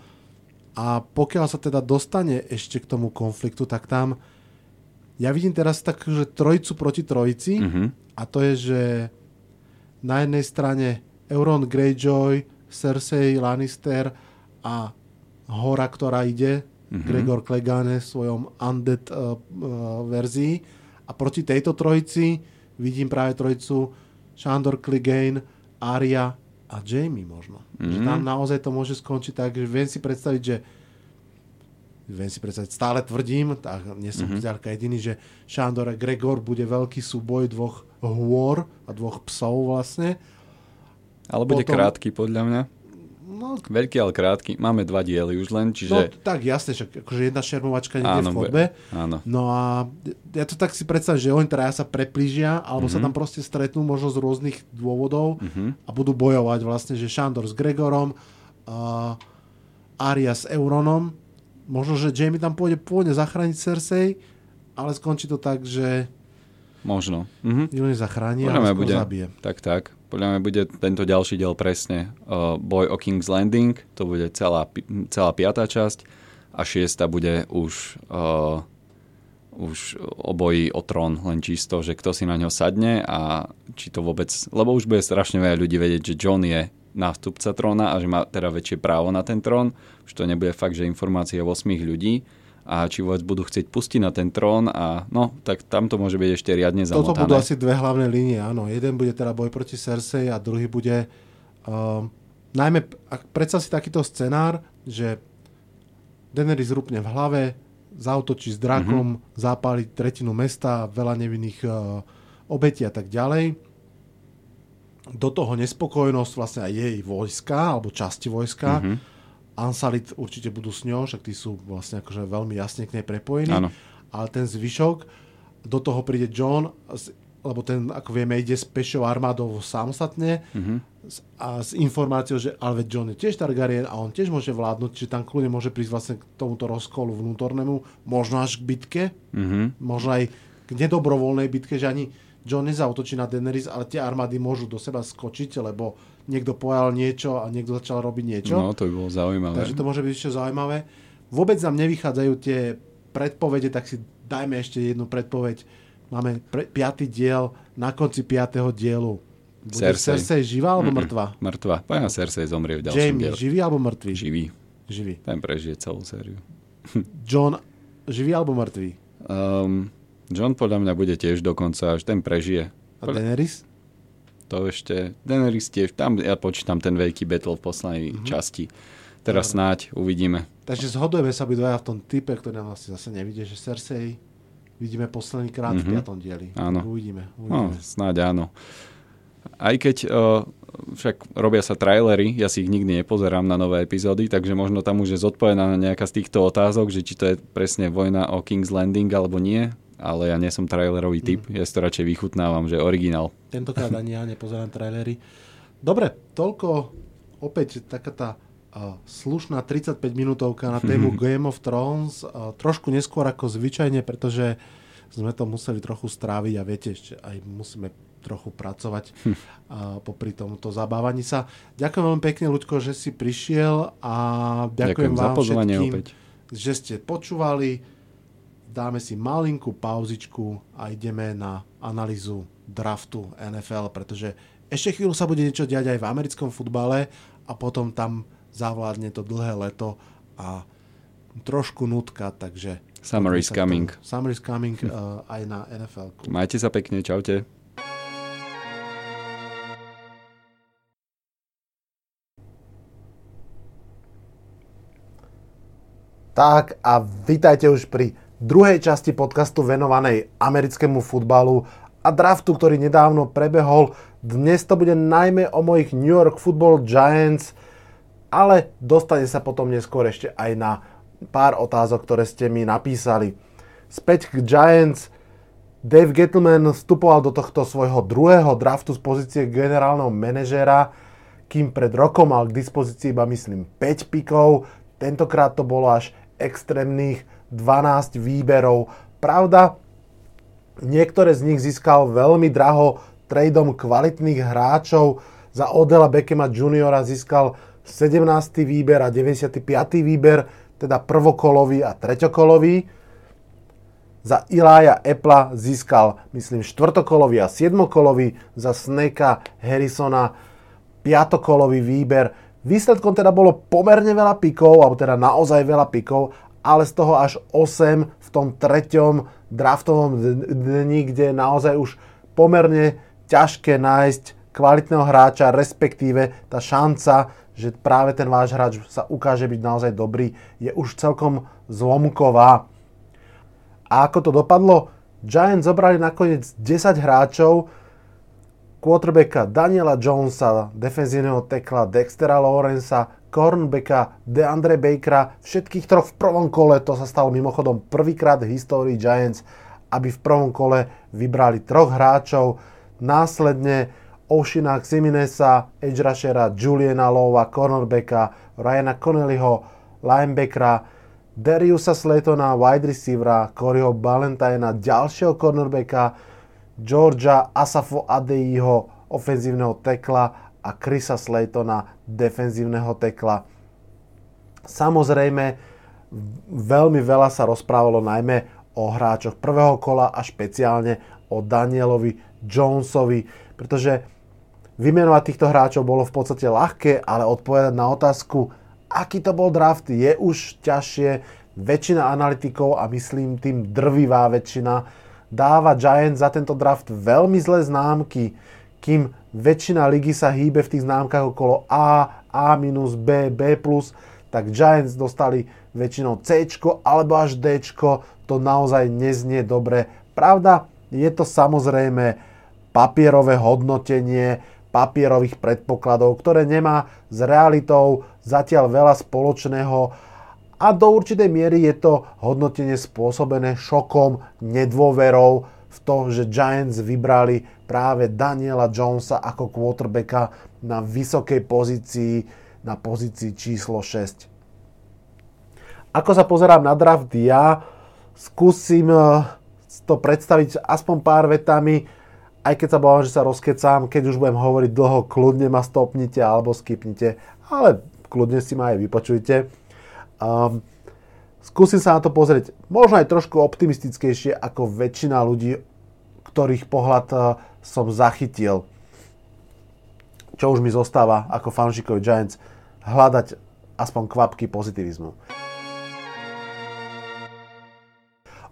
a pokiaľ sa teda dostane ešte k tomu konfliktu, tak tam ja vidím teraz tak, že trojicu proti trojici mm-hmm. a to je, že na jednej strane Euron Greyjoy, Cersei Lannister a hora, ktorá ide, mm-hmm. Gregor Clegane v svojom undead uh, uh, verzii a proti tejto trojici vidím práve trojicu Shandor Clegane, Arya a Jamie možno. Mm-hmm. Že tam naozaj to môže skončiť tak, že viem si predstaviť, že viem si predstaviť, stále tvrdím, tak nie som mm-hmm. jediný, že Šandor a Gregor bude veľký súboj dvoch hôr a dvoch psov vlastne.
Ale bude Potom, krátky podľa mňa. No, Veľký, ale krátky. Máme dva diely už len, čiže... No
tak jasne, však akože jedna šermovačka niekde áno, v chodbe.
Áno.
No a ja to tak si predstavím, že oni traja sa preplížia, alebo mm-hmm. sa mhm. tam proste stretnú možno z rôznych dôvodov mm-hmm. a budú bojovať vlastne, že Šandor s Gregorom, uh, Aria s Euronom. Možno, že Jamie tam pôjde pôjde zachrániť Cersei, ale skončí to tak, že
Možno. Mhm.
Ju nezachráni, ale bude, zabije.
Tak, tak. Podľa mňa bude tento ďalší diel presne uh, boj o King's Landing, to bude celá, celá piatá časť a šiesta bude už, uh, už o boji o trón, len čisto, že kto si na ňo sadne a či to vôbec, lebo už bude strašne veľa ľudí vedieť, že John je nástupca tróna a že má teda väčšie právo na ten trón, už to nebude fakt, že informácie 8 ľudí, a či vôbec budú chcieť pustiť na ten trón a no, tak tam to môže byť ešte riadne zamotané.
Toto budú asi dve hlavné línie, áno. Jeden bude teda boj proti Cersei a druhý bude uh, najmä, ak predstav si takýto scenár, že Daenerys rúpne v hlave, zautočí s drakom, mm-hmm. zápali tretinu mesta, veľa nevinných uh, obetí a tak ďalej. Do toho nespokojnosť vlastne aj jej vojska, alebo časti vojska. Mm-hmm Ansalit určite budú s ňou, však tí sú vlastne akože veľmi jasne k nej prepojení. Áno. Ale ten zvyšok, do toho príde John, lebo ten, ako vieme, ide s pešou armádou samostatne mm-hmm. a s informáciou, že ale John je tiež Targaryen a on tiež môže vládnuť, čiže tam kľudne môže prísť vlastne k tomuto rozkolu vnútornému, možno až k bitke, mm-hmm. možno aj k nedobrovoľnej bitke, že ani John nezautočí na Daenerys, ale tie armády môžu do seba skočiť, lebo niekto pojal niečo a niekto začal robiť niečo.
No, to by bolo zaujímavé.
Takže to môže byť ešte zaujímavé. Vôbec nám nevychádzajú tie predpovede, tak si dajme ešte jednu predpoveď. Máme pre, piatý diel, na konci piatého dielu. Bude Cersei. Cersei živá alebo Mm-mm, mŕtva?
Mŕtva. Poviem, Cersei zomrie v ďalšom
Jamie, dielu. živý alebo mŕtvý?
Živý.
Živý.
Ten prežije celú sériu.
John, živý alebo mŕtvý?
Um, John podľa mňa bude tiež dokonca, až ten prežije.
A Daenerys?
to ešte, Daenerys tiež, tam ja počítam ten veľký battle v poslednej mm-hmm. časti. Teraz Dobre. snáď uvidíme.
Takže zhodujeme sa obidvaja v tom type, ktorý nám vlastne zase nevidie, že Cersei vidíme posledný krát mm-hmm. v mhm. piatom dieli.
Áno.
Uvidíme.
uvidíme. No, snáď áno. Aj keď uh, však robia sa trailery, ja si ich nikdy nepozerám na nové epizódy, takže možno tam už je zodpovedaná nejaká z týchto otázok, že či to je presne vojna o King's Landing alebo nie ale ja nie som trailerový typ, mm. ja si to radšej vychutnávam, že originál.
Tentokrát ani ja nepozerám trailery. Dobre, toľko opäť taká tá slušná 35 minútovka na tému Game of Thrones. Trošku neskôr ako zvyčajne, pretože sme to museli trochu stráviť a viete, ešte aj musíme trochu pracovať hm. popri tomto zabávaní sa. Ďakujem veľmi pekne, Ľudko, že si prišiel a ďakujem, ďakujem vám všetkým, opäť. že ste počúvali. Dáme si malinkú pauzičku a ideme na analýzu draftu NFL, pretože ešte chvíľu sa bude niečo diať aj v americkom futbale a potom tam zavládne to dlhé leto a trošku nutka, takže...
Summer is coming.
Summer is coming uh, aj na NFL.
Majte sa pekne, čaute.
Tak a vítajte už pri druhej časti podcastu venovanej americkému futbalu a draftu, ktorý nedávno prebehol. Dnes to bude najmä o mojich New York Football Giants, ale dostane sa potom neskôr ešte aj na pár otázok, ktoré ste mi napísali. Späť k Giants. Dave Gettleman vstupoval do tohto svojho druhého draftu z pozície generálneho manažéra, kým pred rokom mal k dispozícii iba myslím 5 pikov, tentokrát to bolo až extrémnych 12 výberov. Pravda, niektoré z nich získal veľmi draho tradeom kvalitných hráčov. Za Odela Beckema Juniora získal 17. výber a 95. výber, teda prvokolový a treťokolový. Za Ilaja Epla získal, myslím, štvrtokolový a siedmokolový. Za Sneka Harrisona piatokolový výber. Výsledkom teda bolo pomerne veľa pikov, alebo teda naozaj veľa pikov, ale z toho až 8 v tom treťom draftovom dni, kde je naozaj už pomerne ťažké nájsť kvalitného hráča, respektíve tá šanca, že práve ten váš hráč sa ukáže byť naozaj dobrý, je už celkom zlomková. A ako to dopadlo? Giants zobrali nakoniec 10 hráčov, quarterbacka Daniela Jonesa, defenzívneho tekla Dextera Lawrencea, cornerbacka DeAndre Bakera, všetkých troch v prvom kole, to sa stalo mimochodom prvýkrát v histórii Giants, aby v prvom kole vybrali troch hráčov, následne Oshina Ximinesa, edge rushera, Juliana Lowa, cornerbacka, Ryana Connellyho, linebackera, Dariusa Slaytona, wide receivera, Coreyho Balentina, ďalšieho cornerbacka, Georgia Asafo Adeiho, ofenzívneho tekla a Chrisa Slaytona, defenzívneho tekla. Samozrejme, veľmi veľa sa rozprávalo najmä o hráčoch prvého kola a špeciálne o Danielovi Jonesovi, pretože vymenovať týchto hráčov bolo v podstate ľahké, ale odpovedať na otázku, aký to bol draft, je už ťažšie. Väčšina analytikov, a myslím tým drvivá väčšina, dáva Giants za tento draft veľmi zlé známky, kým väčšina ligy sa hýbe v tých známkach okolo A, A-, B, B+, tak Giants dostali väčšinou C alebo až D, to naozaj neznie dobre. Pravda, je to samozrejme papierové hodnotenie papierových predpokladov, ktoré nemá s realitou zatiaľ veľa spoločného a do určitej miery je to hodnotenie spôsobené šokom, nedôverou v to, že Giants vybrali práve Daniela Jonesa ako quarterbacka na vysokej pozícii, na pozícii číslo 6. Ako sa pozerám na draft ja, skúsim eh, to predstaviť aspoň pár vetami, aj keď sa bojím, že sa rozkecám, keď už budem hovoriť dlho, kľudne ma stopnite alebo skipnite, ale kľudne si ma aj vypočujte. Um, skúsim sa na to pozrieť možno aj trošku optimistickejšie ako väčšina ľudí, ktorých pohľad uh, som zachytil. Čo už mi zostáva ako fanšikovi Giants hľadať aspoň kvapky pozitivizmu.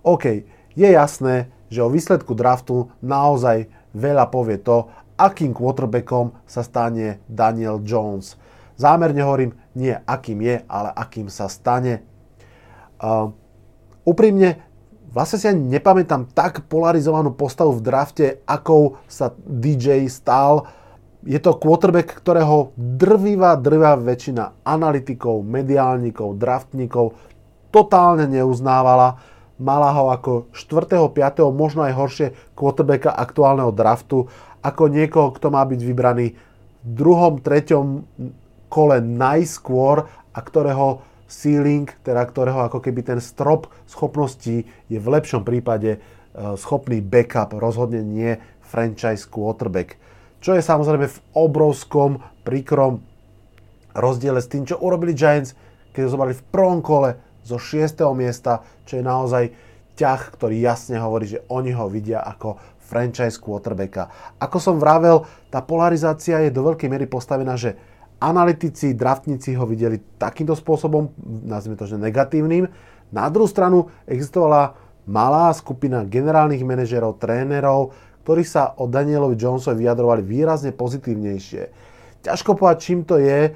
OK, je jasné, že o výsledku draftu naozaj veľa povie to, akým quarterbackom sa stane Daniel Jones. Zámerne hovorím, nie akým je, ale akým sa stane. Uh, úprimne, vlastne si ani nepamätám tak polarizovanú postavu v drafte, akou sa DJ stal. Je to quarterback, ktorého drvivá, drvivá väčšina analytikov, mediálnikov, draftníkov totálne neuznávala. Mala ho ako 4., 5., možno aj horšie quarterbacka aktuálneho draftu, ako niekoho, kto má byť vybraný v druhom, treťom kole najskôr a ktorého ceiling, teda ktorého ako keby ten strop schopností je v lepšom prípade e, schopný backup, rozhodne nie franchise quarterback. Čo je samozrejme v obrovskom, príkrom rozdiele s tým, čo urobili Giants, keď ho zobrali v prvom kole zo 6. miesta, čo je naozaj ťah, ktorý jasne hovorí, že oni ho vidia ako franchise quarterbacka. Ako som vravel, tá polarizácia je do veľkej miery postavená, že analytici, draftníci ho videli takýmto spôsobom, nazvime to, že negatívnym. Na druhú stranu existovala malá skupina generálnych manažerov, trénerov, ktorí sa o Danielovi Jonesovi vyjadrovali výrazne pozitívnejšie. Ťažko povedať, čím to je.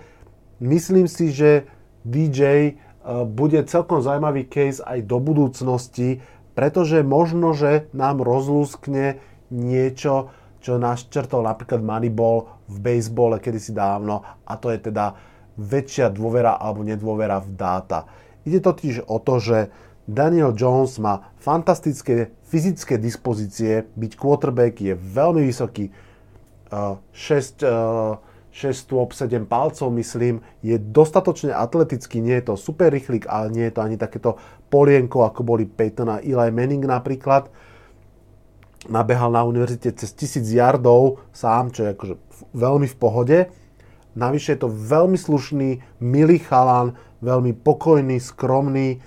Myslím si, že DJ E, bude celkom zaujímavý case aj do budúcnosti, pretože možno, že nám rozlúskne niečo, čo nás čertol napríklad Moneyball v bejsbole kedysi dávno a to je teda väčšia dôvera alebo nedôvera v dáta. Ide totiž o to, že Daniel Jones má fantastické fyzické dispozície, byť quarterback je veľmi vysoký, 6, uh, 6 stôp, 7 palcov, myslím, je dostatočne atletický, nie je to super rýchlik, ale nie je to ani takéto polienko, ako boli Peyton a Eli Manning napríklad. Nabehal na univerzite cez 1000 yardov sám, čo je akože veľmi v pohode. Navyše je to veľmi slušný, milý chalan, veľmi pokojný, skromný.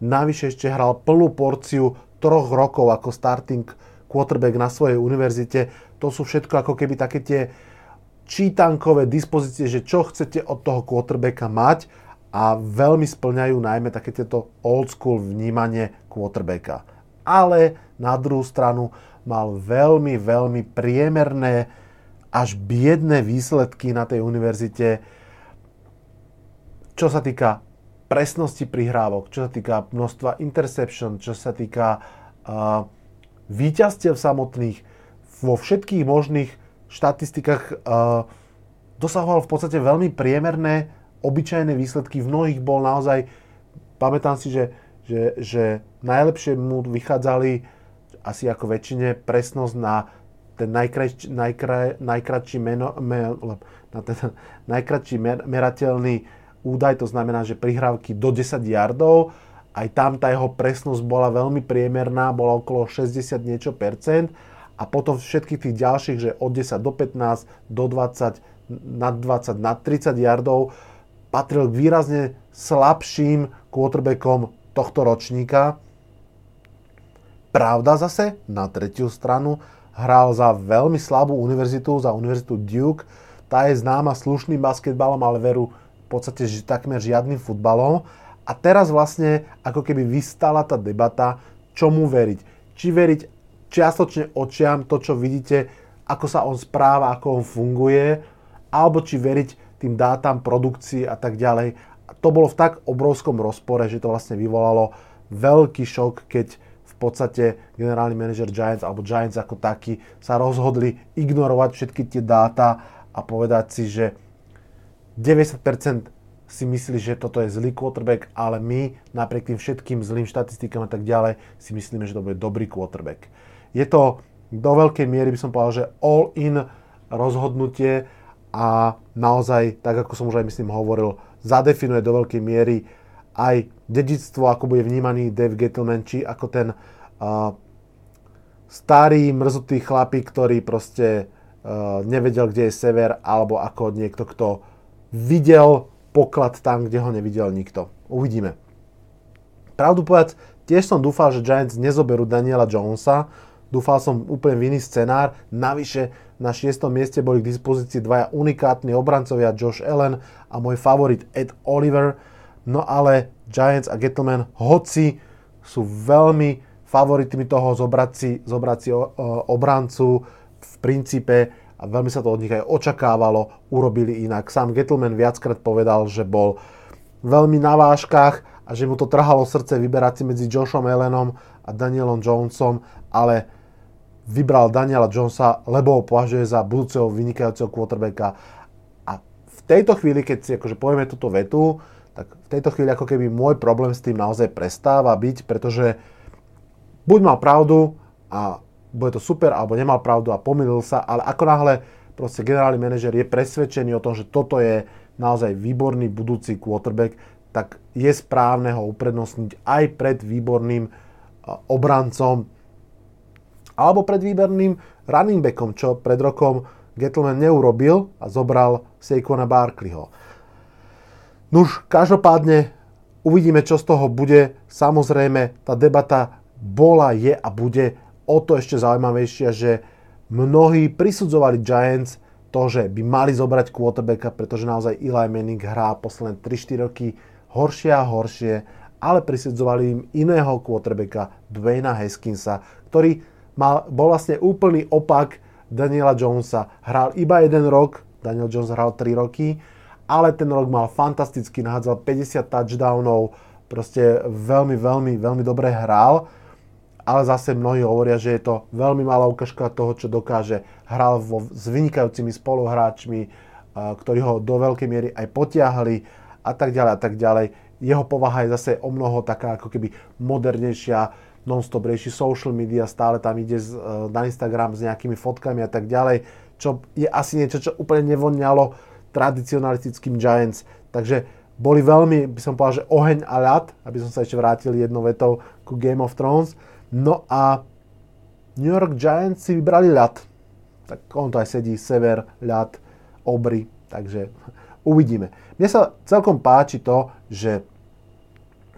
Navyše ešte hral plnú porciu troch rokov ako starting quarterback na svojej univerzite. To sú všetko ako keby také tie čítankové dispozície, že čo chcete od toho quarterbacka mať a veľmi splňajú najmä také tieto old school vnímanie quarterbacka. Ale na druhú stranu mal veľmi, veľmi priemerné až biedné výsledky na tej univerzite, čo sa týka presnosti prihrávok, čo sa týka množstva interception, čo sa týka uh, víťazstiev samotných vo všetkých možných štatistikách uh, dosahoval v podstate veľmi priemerné, obyčajné výsledky. V mnohých bol naozaj, pamätám si, že, že, že najlepšie mu vychádzali asi ako väčšine presnosť na ten najkraj, najkraj, najkratší, meno, me, na ten najkratší mer, merateľný údaj, to znamená, že prihrávky do 10 yardov, aj tam tá jeho presnosť bola veľmi priemerná, bola okolo 60 niečo percent a potom všetkých tých ďalších, že od 10 do 15, do 20, nad 20, nad 30 yardov patril k výrazne slabším quarterbackom tohto ročníka. Pravda zase, na tretiu stranu, hral za veľmi slabú univerzitu, za univerzitu Duke. Tá je známa slušným basketbalom, ale veru v podstate že takmer žiadnym futbalom. A teraz vlastne ako keby vystala tá debata, čomu veriť. Či veriť čiastočne očiam to, čo vidíte, ako sa on správa, ako on funguje, alebo či veriť tým dátam, produkcii a tak ďalej. A to bolo v tak obrovskom rozpore, že to vlastne vyvolalo veľký šok, keď podstate generálny manažer Giants alebo Giants ako taký sa rozhodli ignorovať všetky tie dáta a povedať si, že 90% si myslí, že toto je zlý quarterback, ale my napriek tým všetkým zlým štatistikám a tak ďalej si myslíme, že to bude dobrý quarterback. Je to do veľkej miery, by som povedal, že all-in rozhodnutie a naozaj, tak ako som už aj myslím hovoril, zadefinuje do veľkej miery aj dedictvo, ako bude vnímaný Dave Gettleman, či ako ten uh, starý, mrzutý chlapík, ktorý proste uh, nevedel, kde je sever, alebo ako niekto, kto videl poklad tam, kde ho nevidel nikto. Uvidíme. Pravdu povedať, tiež som dúfal, že Giants nezoberú Daniela Jonesa, Dúfal som úplne v iný scenár. Navyše na 6. mieste boli k dispozícii dvaja unikátni obrancovia Josh Allen a môj favorit Ed Oliver. No ale Giants a Gettleman, hoci sú veľmi favoritmi toho zobrať si, zobrať si obrancu v princípe a veľmi sa to od nich aj očakávalo, urobili inak. Sám Gettleman viackrát povedal, že bol veľmi na váškach a že mu to trhalo srdce vyberať si medzi Joshom Allenom a Danielom Jonesom, ale vybral Daniela Jonesa, lebo ho považuje za budúceho vynikajúceho quarterbacka. A v tejto chvíli, keď si akože povieme túto vetu, tak v tejto chvíli ako keby môj problém s tým naozaj prestáva byť, pretože buď mal pravdu a bude to super, alebo nemal pravdu a pomýlil sa, ale ako náhle proste generálny manažer je presvedčený o tom, že toto je naozaj výborný budúci quarterback, tak je správne ho uprednostniť aj pred výborným obrancom alebo pred výberným running backom, čo pred rokom Gettleman neurobil a zobral Saquona Barkleyho. Nuž, každopádne uvidíme, čo z toho bude. Samozrejme, tá debata bola, je a bude o to ešte zaujímavejšia, že mnohí prisudzovali Giants to, že by mali zobrať quarterbacka, pretože naozaj Eli Manning hrá posledné 3-4 roky horšie a horšie, ale prisudzovali im iného quarterbacka, Dwayna Haskinsa, ktorý mal, bol vlastne úplný opak Daniela Jonesa. Hral iba jeden rok, Daniel Jones hral 3 roky, ale ten rok mal fantasticky, nahádzal 50 touchdownov, proste veľmi, veľmi, veľmi dobre hral, ale zase mnohí hovoria, že je to veľmi malá ukážka toho, čo dokáže. Hral vo, s vynikajúcimi spoluhráčmi, ktorí ho do veľkej miery aj potiahli a tak ďalej a tak ďalej. Jeho povaha je zase o mnoho taká ako keby modernejšia, non-stop rieši social media, stále tam ide z, e, na Instagram s nejakými fotkami a tak ďalej, čo je asi niečo, čo úplne nevonialo tradicionalistickým Giants. Takže boli veľmi, by som povedal, že oheň a ľad, aby som sa ešte vrátil jednou vetou ku Game of Thrones. No a New York Giants si vybrali ľad. Tak on to aj sedí, sever, ľad, obry, takže uvidíme. Mne sa celkom páči to, že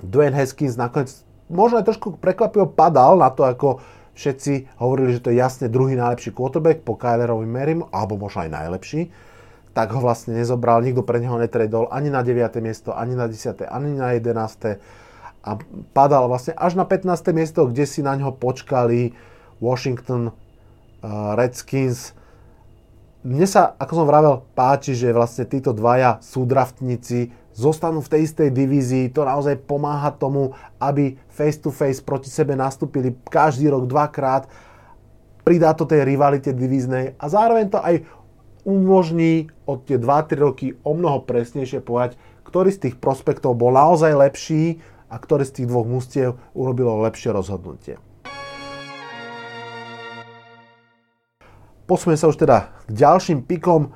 Dwayne Haskins nakoniec možno aj trošku prekvapivo padal na to, ako všetci hovorili, že to je jasne druhý najlepší quarterback po Kylerovi Merrimu, alebo možno aj najlepší, tak ho vlastne nezobral, nikto pre neho netredol ani na 9. miesto, ani na 10. ani na 11. A padal vlastne až na 15. miesto, kde si na ňo počkali Washington uh, Redskins. Mne sa, ako som vravel, páči, že vlastne títo dvaja súdraftníci zostanú v tej istej divízii. To naozaj pomáha tomu, aby face to face proti sebe nastúpili každý rok dvakrát. Pridá to tej rivalite divíznej a zároveň to aj umožní od tie 2-3 roky o mnoho presnejšie povedať, ktorý z tých prospektov bol naozaj lepší a ktorý z tých dvoch mústiev urobilo lepšie rozhodnutie. Posme sa už teda k ďalším pikom.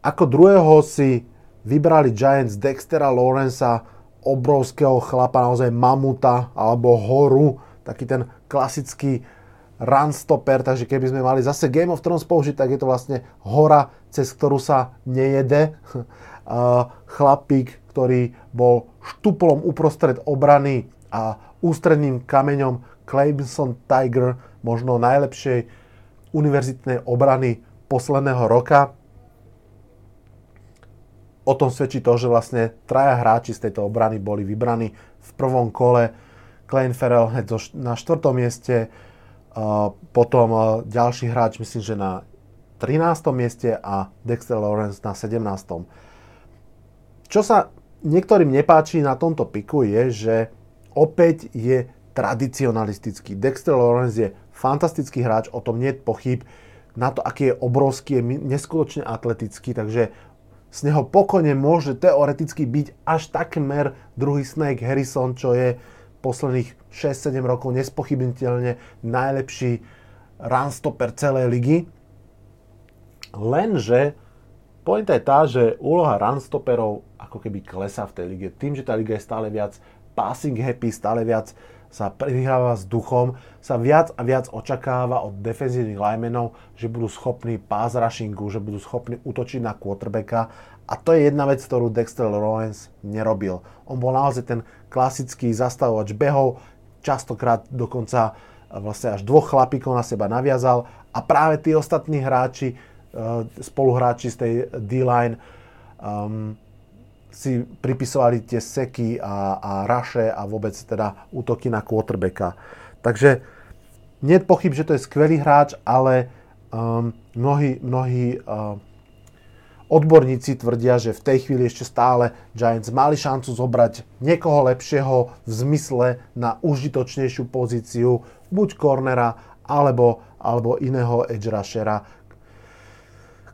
Ako druhého si vybrali Giants Dextera Lawrencea, obrovského chlapa, naozaj mamuta alebo horu, taký ten klasický run stopper, takže keby sme mali zase Game of Thrones použiť, tak je to vlastne hora, cez ktorú sa nejede. Chlapík, ktorý bol štuplom uprostred obrany a ústredným kameňom Clemson Tiger, možno najlepšej univerzitnej obrany posledného roka o tom svedčí to, že vlastne traja hráči z tejto obrany boli vybraní v prvom kole. Klein Ferrell na štvrtom mieste, potom ďalší hráč myslím, že na 13. mieste a Dexter Lawrence na 17. Čo sa niektorým nepáči na tomto piku je, že opäť je tradicionalistický. Dexter Lawrence je fantastický hráč, o tom nie je pochyb. Na to, aký je obrovský, je neskutočne atletický, takže z neho pokojne môže teoreticky byť až takmer druhý Snake Harrison, čo je posledných 6-7 rokov nespochybniteľne najlepší runstopper celej ligy. Lenže pointa je tá, že úloha runstopperov ako keby klesá v tej lige. Tým, že tá liga je stále viac passing happy, stále viac sa prihráva s duchom, sa viac a viac očakáva od defenzívnych linemenov, že budú schopní pass rushingu, že budú schopní útočiť na quarterbacka a to je jedna vec, ktorú Dexter Lawrence nerobil. On bol naozaj ten klasický zastavovač behov, častokrát dokonca e, vlastne až dvoch chlapíkov na seba naviazal a práve tí ostatní hráči, spoluhráči z tej D-line um, si pripisovali tie seky a, a raše a vôbec teda útoky na quarterbacka. Takže nie je pochyb, že to je skvelý hráč, ale um, mnohí, mnohí um, odborníci tvrdia, že v tej chvíli ešte stále Giants mali šancu zobrať niekoho lepšieho v zmysle na užitočnejšiu pozíciu, buď cornera alebo, alebo iného edge rushera,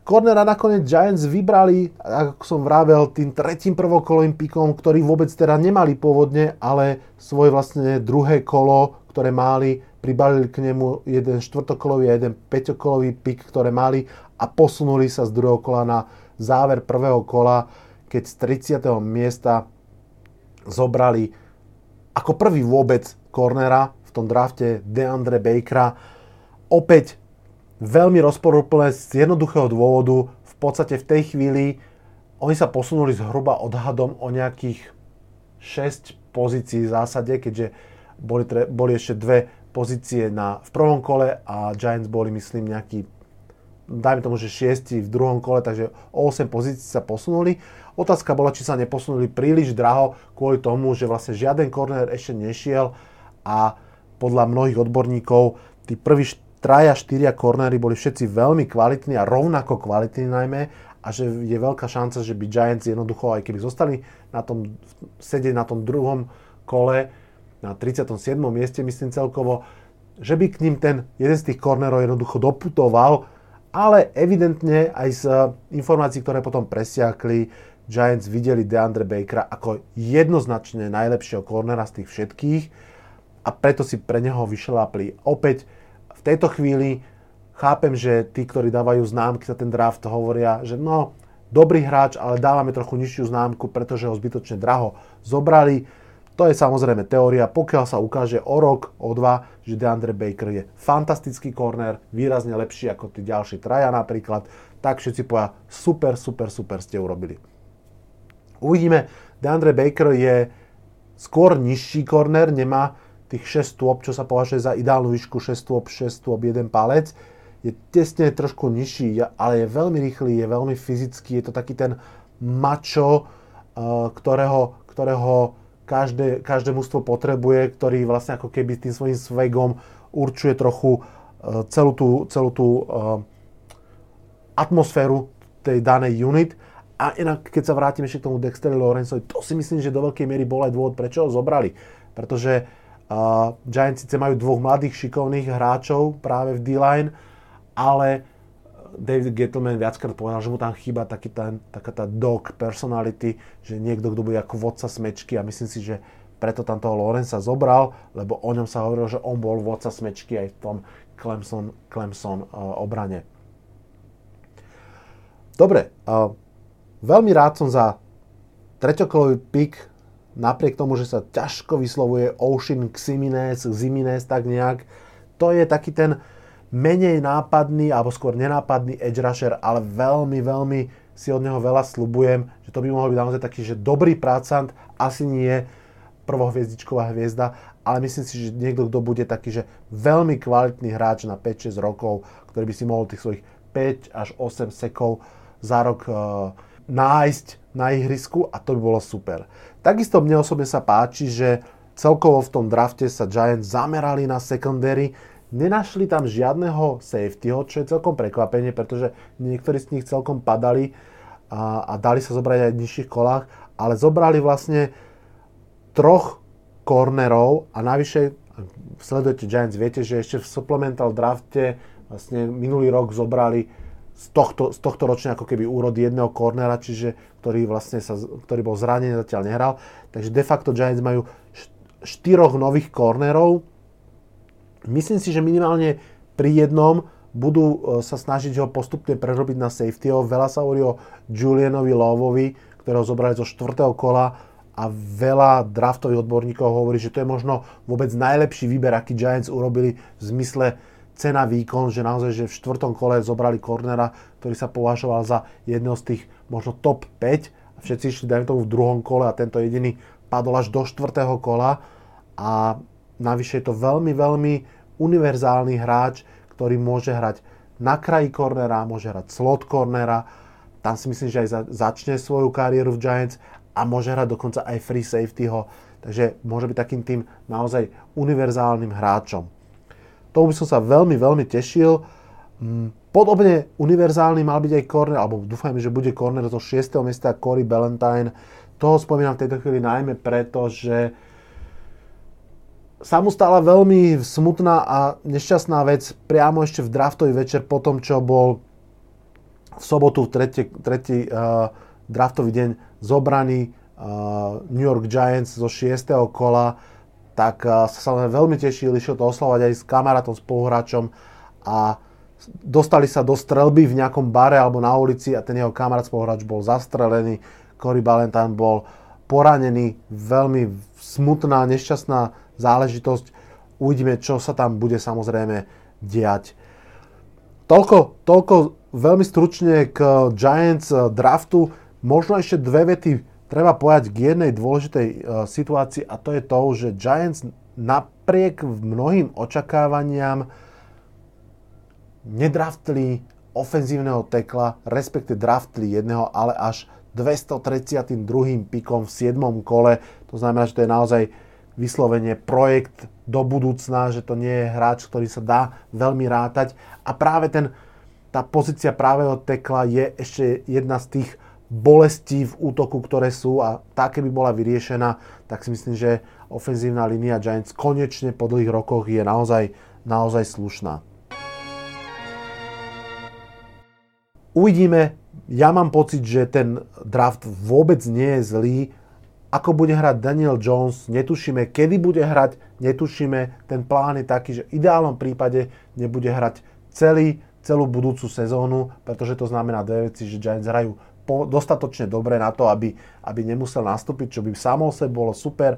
Cornera nakoniec Giants vybrali, ako som vravel, tým tretím prvokolovým pikom, ktorý vôbec teda nemali pôvodne, ale svoje vlastne druhé kolo, ktoré mali, pribalili k nemu jeden štvrtokolový a jeden peťokolový pik, ktoré mali a posunuli sa z druhého kola na záver prvého kola. keď z 30. miesta zobrali ako prvý vôbec cornera v tom drafte Deandre Bakera. Opäť veľmi rozporúplné z jednoduchého dôvodu. V podstate v tej chvíli oni sa posunuli zhruba odhadom o nejakých 6 pozícií v zásade, keďže boli, tre, boli ešte dve pozície na, v prvom kole a Giants boli, myslím, nejaký dajme tomu, že 6 v druhom kole, takže o 8 pozícií sa posunuli. Otázka bola, či sa neposunuli príliš draho kvôli tomu, že vlastne žiaden korner ešte nešiel a podľa mnohých odborníkov tí prví traja, štyria kornery boli všetci veľmi kvalitní a rovnako kvalitní najmä a že je veľká šanca, že by Giants jednoducho, aj keby zostali na tom, sedieť na tom druhom kole, na 37. mieste myslím celkovo, že by k ním ten jeden z tých kornerov jednoducho doputoval, ale evidentne aj z informácií, ktoré potom presiakli, Giants videli DeAndre Bakera ako jednoznačne najlepšieho kornera z tých všetkých a preto si pre neho vyšľapli. Opäť tejto chvíli chápem, že tí, ktorí dávajú známky za ten draft, hovoria, že no, dobrý hráč, ale dávame trochu nižšiu známku, pretože ho zbytočne draho zobrali. To je samozrejme teória, pokiaľ sa ukáže o rok, o dva, že DeAndre Baker je fantastický korner, výrazne lepší ako tí ďalší traja napríklad, tak všetci povedia, super, super, super ste urobili. Uvidíme, DeAndre Baker je skôr nižší korner, nemá tých 6 stôp, čo sa považuje za ideálnu výšku 6 stôp, 6 stôp, 1 palec. Je tesne trošku nižší, ale je veľmi rýchly, je veľmi fyzický, je to taký ten mačo, eh, ktorého, ktorého každé, každé mužstvo potrebuje, ktorý vlastne ako keby tým svojím svegom určuje trochu eh, celú tú, celú tú eh, atmosféru tej danej unit. A inak, keď sa vrátim ešte k tomu Dexterovi Lorenzovi, to si myslím, že do veľkej miery bol aj dôvod, prečo ho zobrali. Pretože Uh, Giants síce majú dvoch mladých šikovných hráčov práve v D-line, ale David Gettleman viackrát povedal, že mu tam chýba taký ten, taká tá dog personality, že niekto, kto bude ako vodca smečky a myslím si, že preto tam toho Lorenza zobral, lebo o ňom sa hovorilo, že on bol vodca smečky aj v tom Clemson, Clemson uh, obrane. Dobre, uh, veľmi rád som za treťokolový pick napriek tomu, že sa ťažko vyslovuje Ocean Ximines, Ximines, tak nejak, to je taký ten menej nápadný, alebo skôr nenápadný edge rusher, ale veľmi, veľmi si od neho veľa slubujem, že to by mohol byť naozaj taký, že dobrý prácant, asi nie prvohviezdičková hviezda, ale myslím si, že niekto, kto bude taký, že veľmi kvalitný hráč na 5-6 rokov, ktorý by si mohol tých svojich 5 až 8 sekov za rok uh, nájsť na ihrisku a to by bolo super. Takisto mne osobne sa páči, že celkovo v tom drafte sa Giants zamerali na secondary, nenašli tam žiadneho safetyho, čo je celkom prekvapenie, pretože niektorí z nich celkom padali a, a dali sa zobrať aj v nižších kolách, ale zobrali vlastne troch cornerov a navyše, sledujete Giants, viete, že ešte v supplemental drafte vlastne minulý rok zobrali z tohto, z tohto ročne ako keby úrod jedného kornera, čiže ktorý vlastne sa, ktorý bol zranený, zatiaľ nehral. Takže de facto Giants majú štyroch nových kornerov. Myslím si, že minimálne pri jednom budú e, sa snažiť ho postupne prerobiť na safetyho. Veľa sa hovorí o Julianovi Lovovi, ktorého zobrali zo štvrtého kola a veľa draftových odborníkov hovorí, že to je možno vôbec najlepší výber, aký Giants urobili v zmysle cena výkon, že naozaj, že v štvrtom kole zobrali kornera, ktorý sa považoval za jedno z tých možno top 5 a všetci išli, dajme tomu, v druhom kole a tento jediný padol až do štvrtého kola a navyše je to veľmi, veľmi univerzálny hráč, ktorý môže hrať na kraji kornera, môže hrať slot kornera, tam si myslím, že aj začne svoju kariéru v Giants a môže hrať dokonca aj free safetyho, takže môže byť takým tým naozaj univerzálnym hráčom. Tomu by som sa veľmi, veľmi tešil. Mm, podobne univerzálny mal byť aj corner, alebo dúfajme, že bude corner zo 6. miesta Corey Ballantyne. Toho spomínam v tejto chvíli najmä preto, že sa mu stala veľmi smutná a nešťastná vec priamo ešte v draftový večer po tom, čo bol v sobotu v tretí, tretí uh, draftový deň zobraný uh, New York Giants zo 6. kola tak eh, sa veľmi tešil, išiel to oslovať aj s kamarátom, spoluhráčom a dostali sa do strelby v nejakom bare alebo na ulici a ten jeho kamarát spoluhráč bol zastrelený. Corey Ballantyne bol poranený, veľmi smutná, nešťastná záležitosť. Uvidíme, čo sa tam bude samozrejme diať. Toľko, toľko veľmi stručne k Giants draftu. Možno ešte dve vety treba povedať k jednej dôležitej situácii a to je to, že Giants napriek mnohým očakávaniam nedraftli ofenzívneho tekla, respektive draftli jedného, ale až 232. pikom v 7. kole. To znamená, že to je naozaj vyslovene projekt do budúcna, že to nie je hráč, ktorý sa dá veľmi rátať. A práve ten, tá pozícia právého tekla je ešte jedna z tých bolestí v útoku, ktoré sú a tá, keby bola vyriešená, tak si myslím, že ofenzívna línia Giants konečne po dlhých rokoch je naozaj, naozaj slušná. Uvidíme. Ja mám pocit, že ten draft vôbec nie je zlý. Ako bude hrať Daniel Jones, netušíme. Kedy bude hrať, netušíme. Ten plán je taký, že v ideálnom prípade nebude hrať celý, celú budúcu sezónu, pretože to znamená dve veci, že Giants hrajú po, dostatočne dobre na to, aby, aby nemusel nastúpiť, čo by samo sebe bolo super.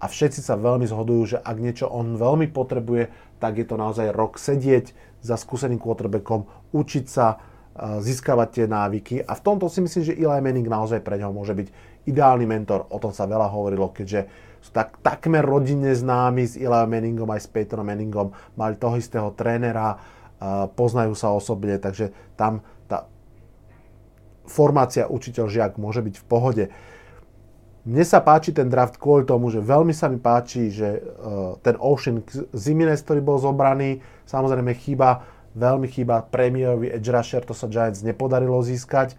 A všetci sa veľmi zhodujú, že ak niečo on veľmi potrebuje, tak je to naozaj rok sedieť za skúseným quarterbackom, učiť sa, získavať tie návyky a v tomto si myslím, že Eli Manning naozaj pre neho môže byť ideálny mentor. O tom sa veľa hovorilo, keďže sú tak, takmer rodinne známi s Eli Manningom aj s Peytonom Manningom, mali toho istého trénera, poznajú sa osobne, takže tam tá formácia učiteľ-žiak môže byť v pohode. Mne sa páči ten draft kvôli tomu, že veľmi sa mi páči, že ten Ocean Zimines, ktorý bol zobraný, samozrejme chýba veľmi chýba premiérový edge rusher, to sa Giants nepodarilo získať,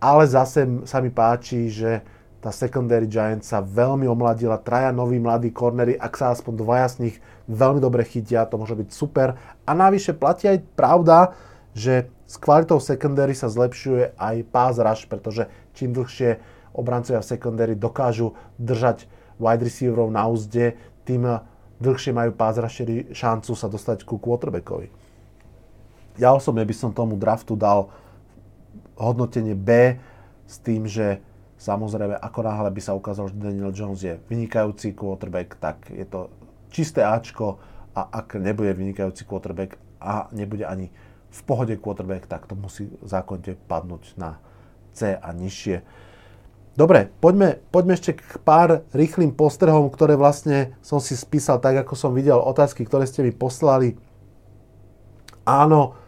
ale zase sa mi páči, že tá secondary Giants sa veľmi omladila, traja noví mladí cornery, ak sa aspoň dvaja z nich veľmi dobre chytia, to môže byť super. A navyše platí aj pravda, že s kvalitou secondary sa zlepšuje aj pass rush, pretože čím dlhšie obrancovia v secondary dokážu držať wide receiverov na úzde, tým dlhšie majú pass rushery šancu sa dostať ku quarterbackovi ja osobne by som tomu draftu dal hodnotenie B s tým, že samozrejme ako náhle by sa ukázalo, že Daniel Jones je vynikajúci quarterback, tak je to čisté Ačko a ak nebude vynikajúci quarterback a nebude ani v pohode quarterback, tak to musí zákonite padnúť na C a nižšie. Dobre, poďme, poďme ešte k pár rýchlým postrehom, ktoré vlastne som si spísal tak, ako som videl otázky, ktoré ste mi poslali. Áno,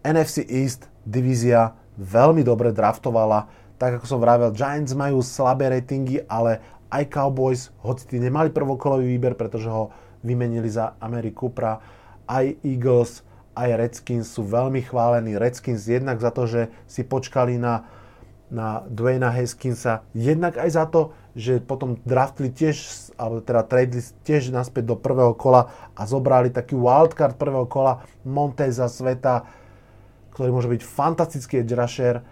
NFC East divízia veľmi dobre draftovala. Tak ako som vravel, Giants majú slabé ratingy, ale aj Cowboys, hoci tí nemali prvokolový výber, pretože ho vymenili za Ameri Coopera, aj Eagles, aj Redskins sú veľmi chválení. Redskins jednak za to, že si počkali na, na Dwayna Haskinsa, jednak aj za to, že potom draftli tiež, alebo teda tradeli tiež naspäť do prvého kola a zobrali taký wildcard prvého kola Monteza sveta, ktorý môže byť fantastický edge rusher.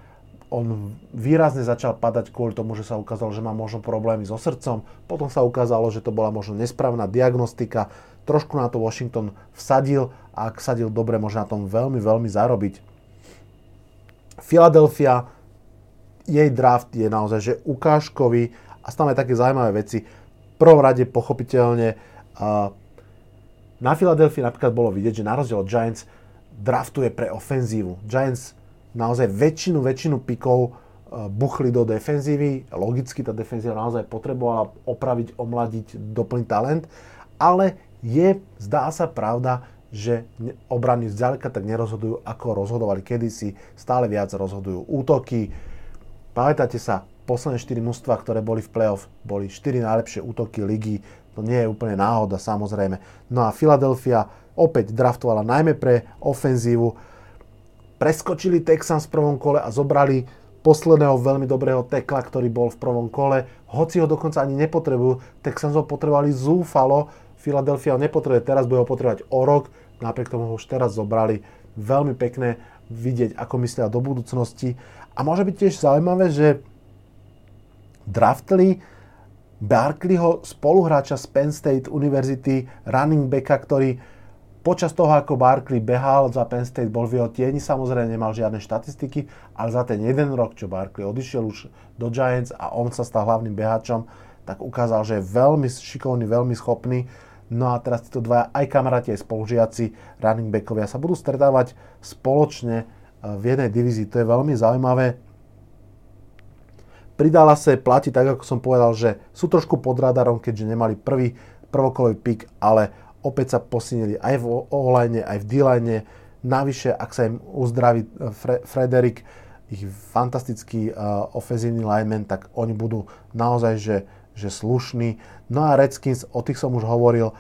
On výrazne začal padať kvôli tomu, že sa ukázalo, že má možno problémy so srdcom. Potom sa ukázalo, že to bola možno nesprávna diagnostika. Trošku na to Washington vsadil a ak vsadil dobre, môže na tom veľmi, veľmi zarobiť. Philadelphia, jej draft je naozaj že ukážkový a aj také zaujímavé veci. V prvom rade pochopiteľne na Philadelphia napríklad bolo vidieť, že na rozdiel od Giants draftuje pre ofenzívu. Giants naozaj väčšinu, väčšinu pikov e, buchli do defenzívy. Logicky tá defenzíva naozaj potrebovala opraviť, omladiť, doplniť talent. Ale je, zdá sa, pravda, že obrany zďaleka tak nerozhodujú, ako rozhodovali kedysi. Stále viac rozhodujú útoky. Pamätáte sa, posledné 4 mužstva, ktoré boli v playoff, boli 4 najlepšie útoky ligy. To nie je úplne náhoda, samozrejme. No a Philadelphia opäť draftovala najmä pre ofenzívu. Preskočili Texans v prvom kole a zobrali posledného veľmi dobrého tekla, ktorý bol v prvom kole. Hoci ho dokonca ani nepotrebujú, Texans ho potrebovali zúfalo. Philadelphia ho nepotrebuje, teraz bude ho potrebovať o rok. Napriek tomu ho už teraz zobrali. Veľmi pekné vidieť, ako myslia do budúcnosti. A môže byť tiež zaujímavé, že draftli Barkleyho spoluhráča z Penn State University, running backa, ktorý Počas toho, ako Barkley behal za Penn State, bol v jeho tieni, samozrejme nemal žiadne štatistiky, ale za ten jeden rok, čo Barkley odišiel už do Giants a on sa stal hlavným behačom, tak ukázal, že je veľmi šikovný, veľmi schopný. No a teraz títo dvaja, aj kamaráti, aj spolužiaci, running backovia sa budú stretávať spoločne v jednej divízii. To je veľmi zaujímavé. Pridala sa platí tak, ako som povedal, že sú trošku pod radarom, keďže nemali prvý prvokolový pik, ale opäť sa posilnili aj v O-line, aj v D-line. Navyše, ak sa im uzdraví eh, Fre- Frederik, ich fantastický uh, ofenzívny lineman, tak oni budú naozaj že, že slušní. No a Redskins, o tých som už hovoril,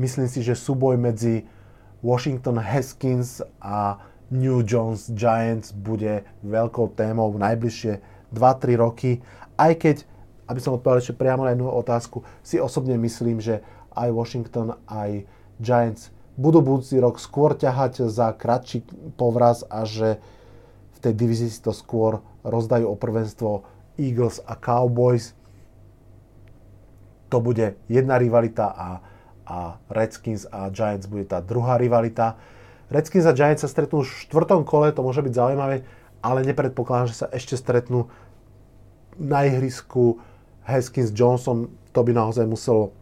myslím si, že súboj medzi Washington Haskins a New Jones Giants bude veľkou témou v najbližšie 2-3 roky, aj keď, aby som odpovedal ešte priamo na jednu otázku, si osobne myslím, že aj Washington, aj Giants budú budúci rok skôr ťahať za kratší povraz a že v tej divízii si to skôr rozdajú o prvenstvo Eagles a Cowboys. To bude jedna rivalita a, a Redskins a Giants bude tá druhá rivalita. Redskins a Giants sa stretnú v štvrtom kole, to môže byť zaujímavé, ale nepredpokladám, že sa ešte stretnú na ihrisku Haskins Johnson. To by naozaj muselo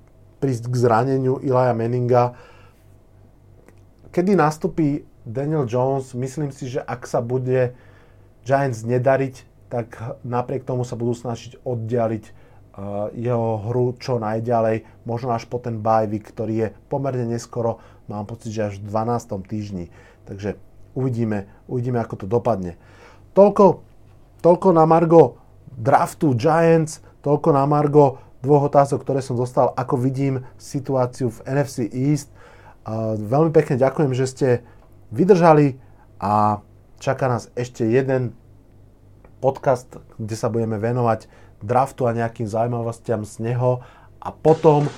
prísť k zraneniu Ilaja Meninga. Kedy nastupí Daniel Jones, myslím si, že ak sa bude Giants nedariť, tak napriek tomu sa budú snažiť oddialiť uh, jeho hru čo najďalej, možno až po ten bye ktorý je pomerne neskoro, mám pocit, že až v 12. týždni. Takže uvidíme, uvidíme, ako to dopadne. Toľko, toľko na Margo draftu Giants, toľko na Margo dvoch otázok, ktoré som dostal, ako vidím situáciu v NFC East. Veľmi pekne ďakujem, že ste vydržali a čaká nás ešte jeden podcast, kde sa budeme venovať draftu a nejakým zaujímavostiam z neho a potom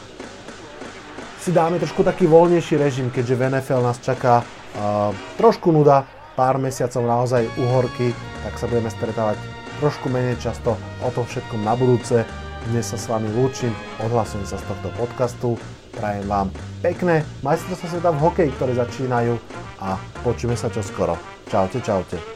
si dáme trošku taký voľnejší režim, keďže v NFL nás čaká uh, trošku nuda, pár mesiacov naozaj uhorky, tak sa budeme stretávať trošku menej často o tom všetkom na budúce. Dnes sa s vami lúčim, odhlasujem sa z tohto podcastu, prajem vám pekné majstrovstvá sveta v hokeji, ktoré začínajú a počujeme sa čoskoro. Čaute, čaute.